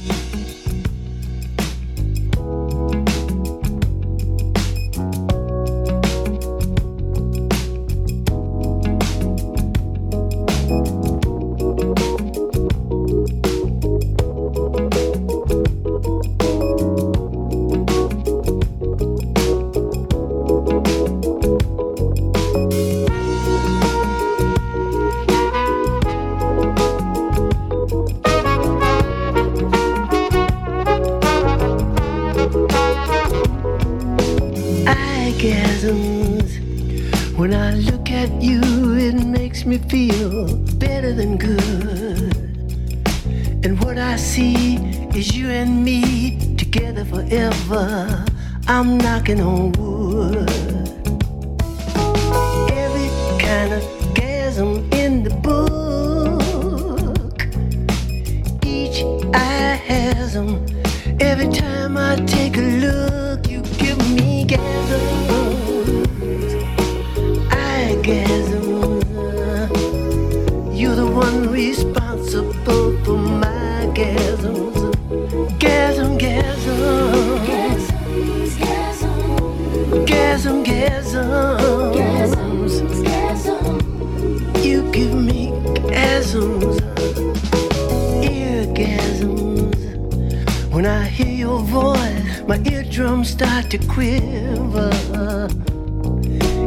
My eardrums start to quiver.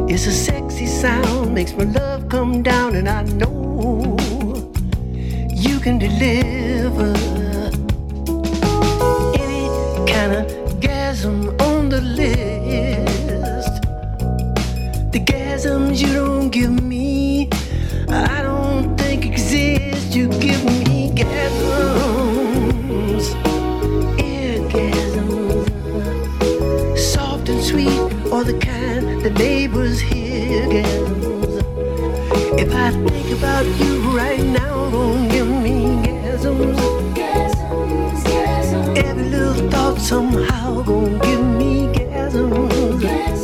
It's a sexy sound, makes my love come down, and I know you can deliver any kind of gasm on the list. The gasms you don't somehow gon' give me gasms.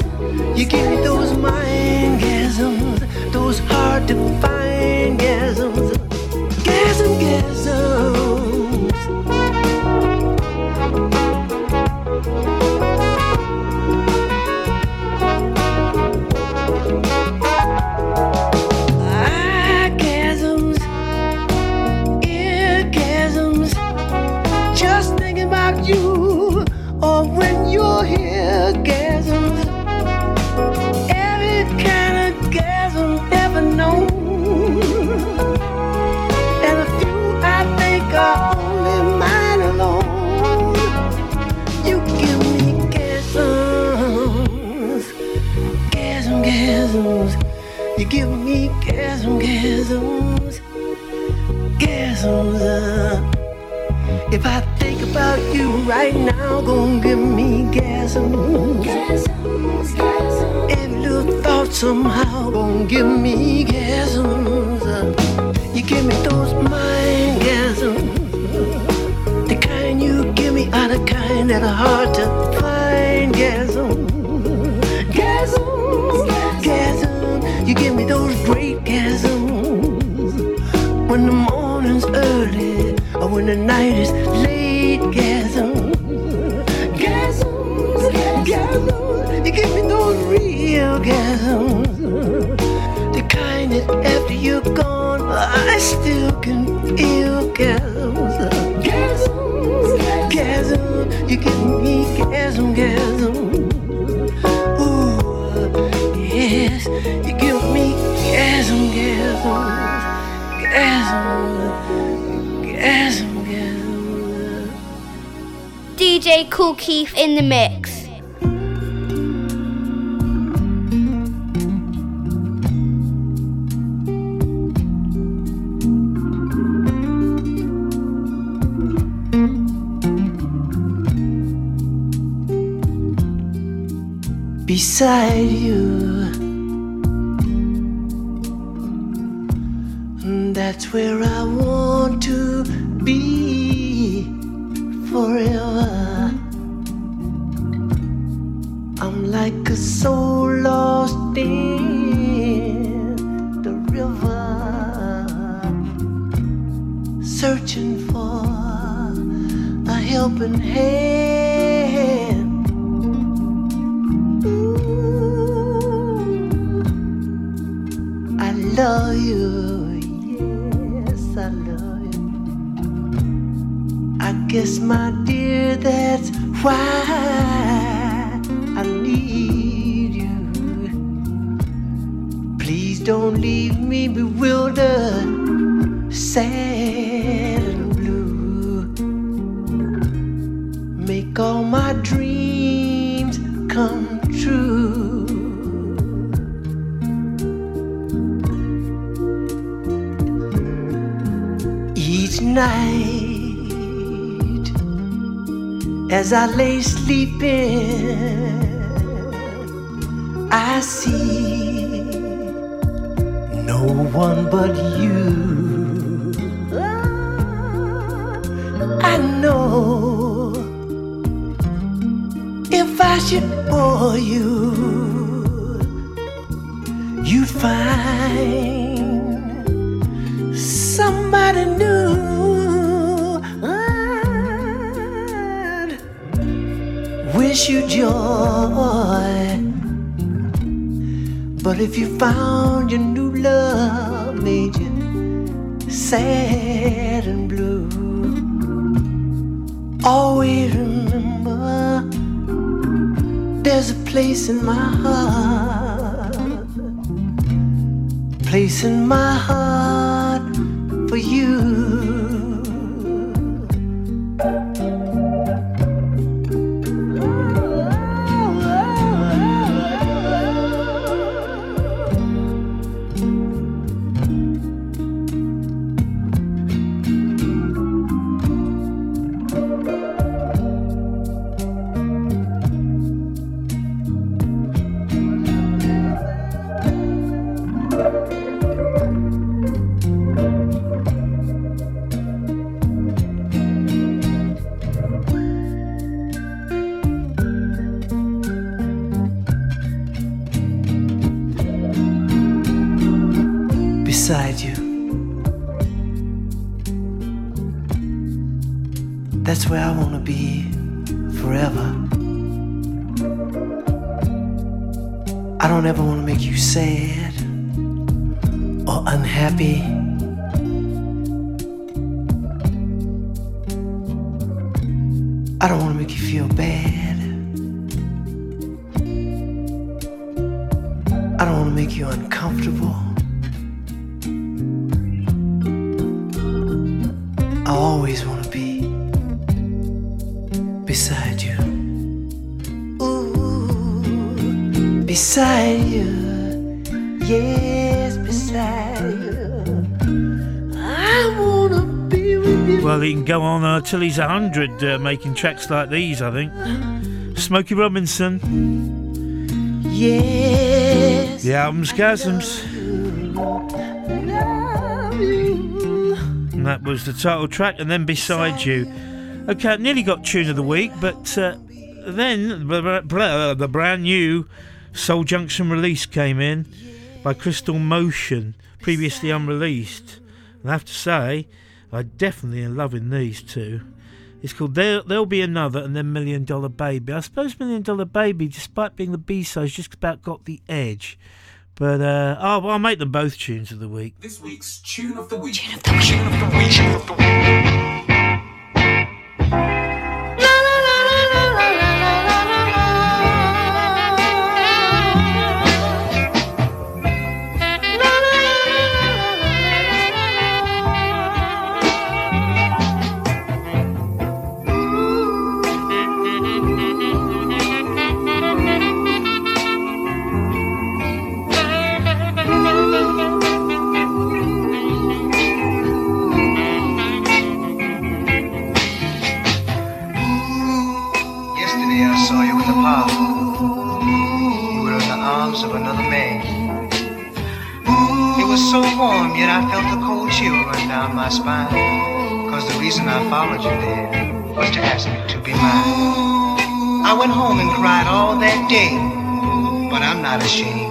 You give me those mind gasms, those hard to find about you right now, gon' give me gasms. Every little thought somehow gon' give me gasms. uh. You give me those mind gasms. The kind you give me are the kind that are hard to find gasms. Gasms, gasms. You give me those great gasms. When the morning's early or when the night is You give me those real gasms. The kind that after you're gone, I still can feel gasms. Gasms, gasms. You give me gasm, gasm. Ooh, yes. You give me gasm, gasm. Gasm, gasm, gasm. DJ Kool Keith in the mix. I love you, yes, I love you. I guess, my dear, that's why I need you. Please don't leave me bewildered, sad and blue. Make all my dreams night, as I lay sleeping, I see no one but you. I know if I should bore you, you'd find somebody wish you joy. But if you found your new love made you sad and blue, always remember there's a place in my heart, place in my heart for you. Till he's 100 uh, making tracks like these, I think. Smokey Robinson. Yes. The album's Gasms. And that was the title track, and then Beside You. Okay, I nearly got Tune of the Week, but uh, then the brand new Soul Junction release came in by Crystal Motion, previously unreleased. And I have to say, I definitely am loving these two. It's called there, There'll Be Another and then Million Dollar Baby. I suppose Million Dollar Baby, despite being the B sides, just about got the edge. But uh, oh, well, I'll make them both tunes of the week. This week's tune of the week. Tune of the week. Tune of the week. Tune of the week. But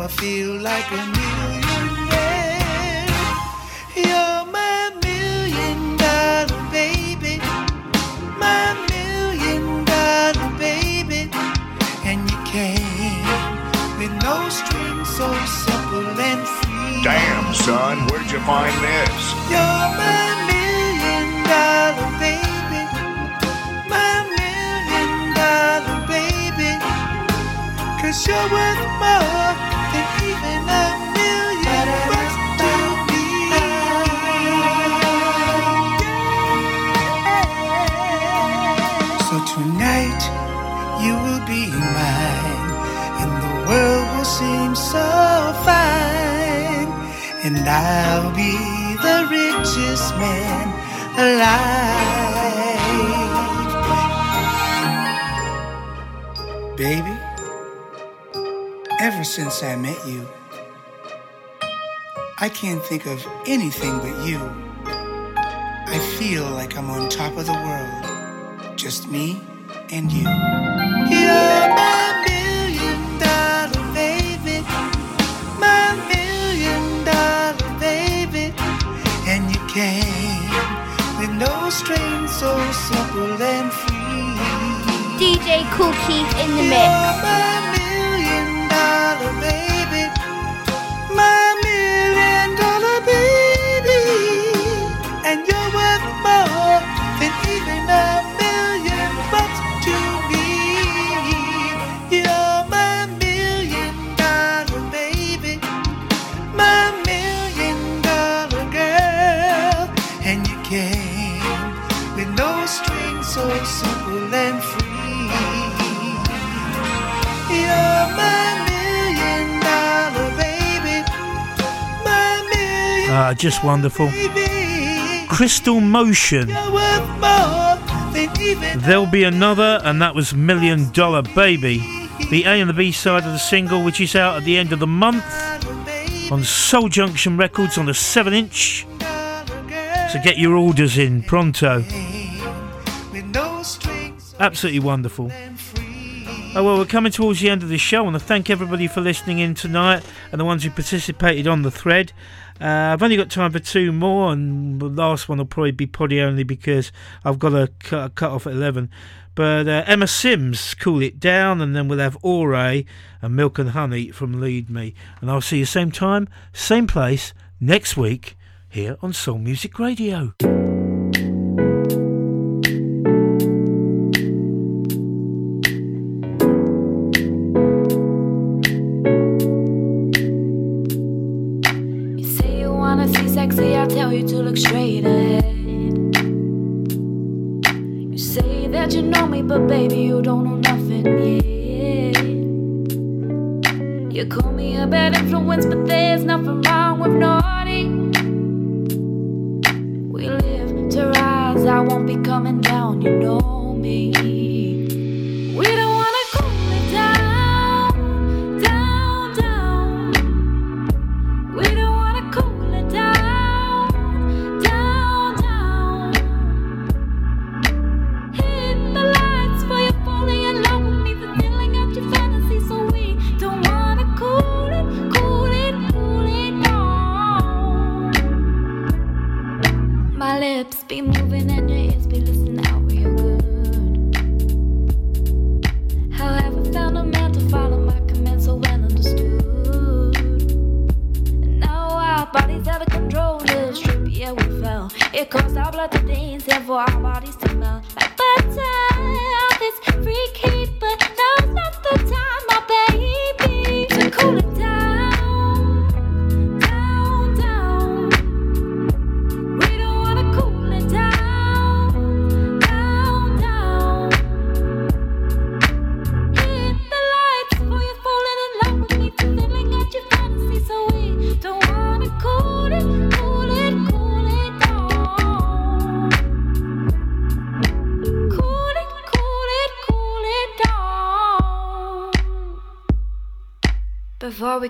I feel like a think of anything but you. I feel like I'm on top of the world, just me and you. just wonderful. Crystal Motion. There'll be another, and that was Million Dollar Baby. The A and the B side of the single, which is out at the end of the month on Soul Junction Records on the 7 inch. So get your orders in pronto. Absolutely wonderful. Oh, well, we're coming towards the end of the show. I want to thank everybody for listening in tonight and the ones who participated on the thread. Uh, I've only got time for two more, and the last one will probably be poddy only because I've got a cut, cut off at 11. But uh, Emma Sims, Cool It Down, and then we'll have Aurae and Milk and Honey from Lead Me. And I'll see you same time, same place next week here on Soul Music Radio.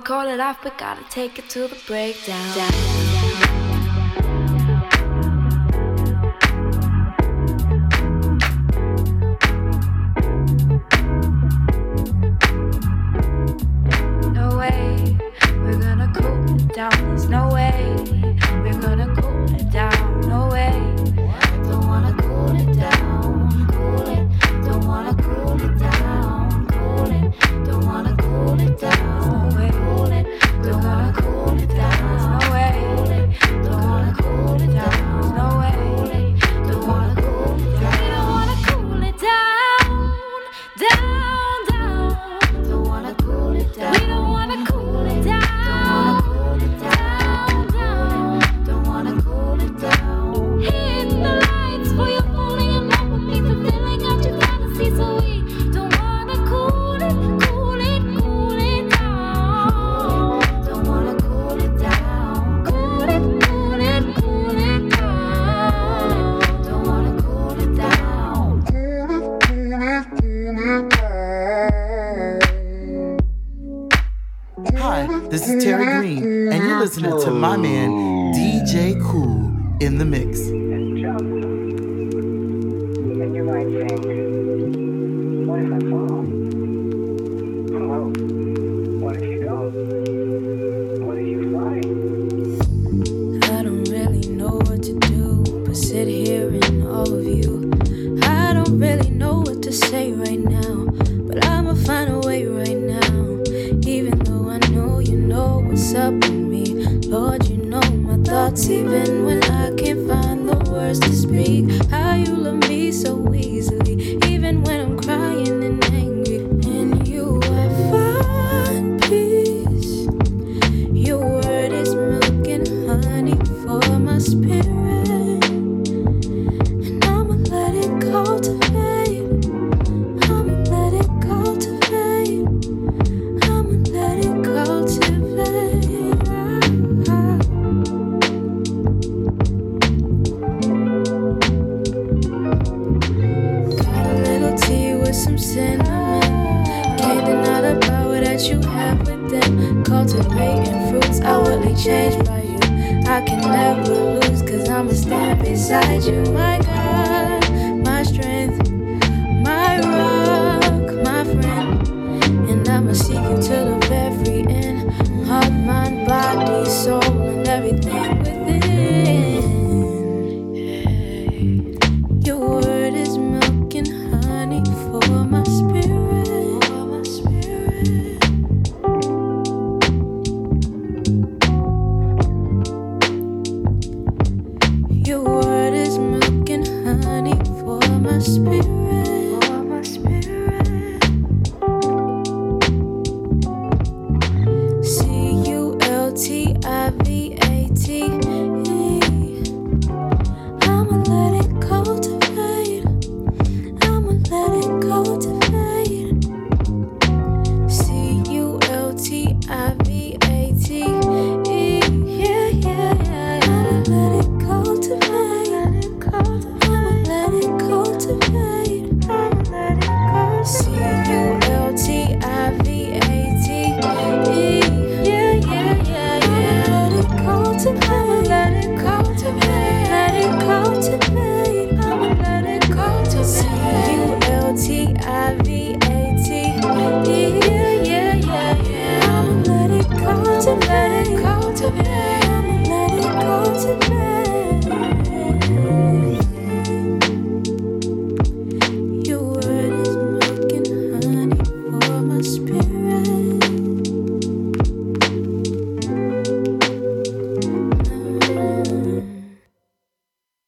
call it off, but gotta take it to the breakdown.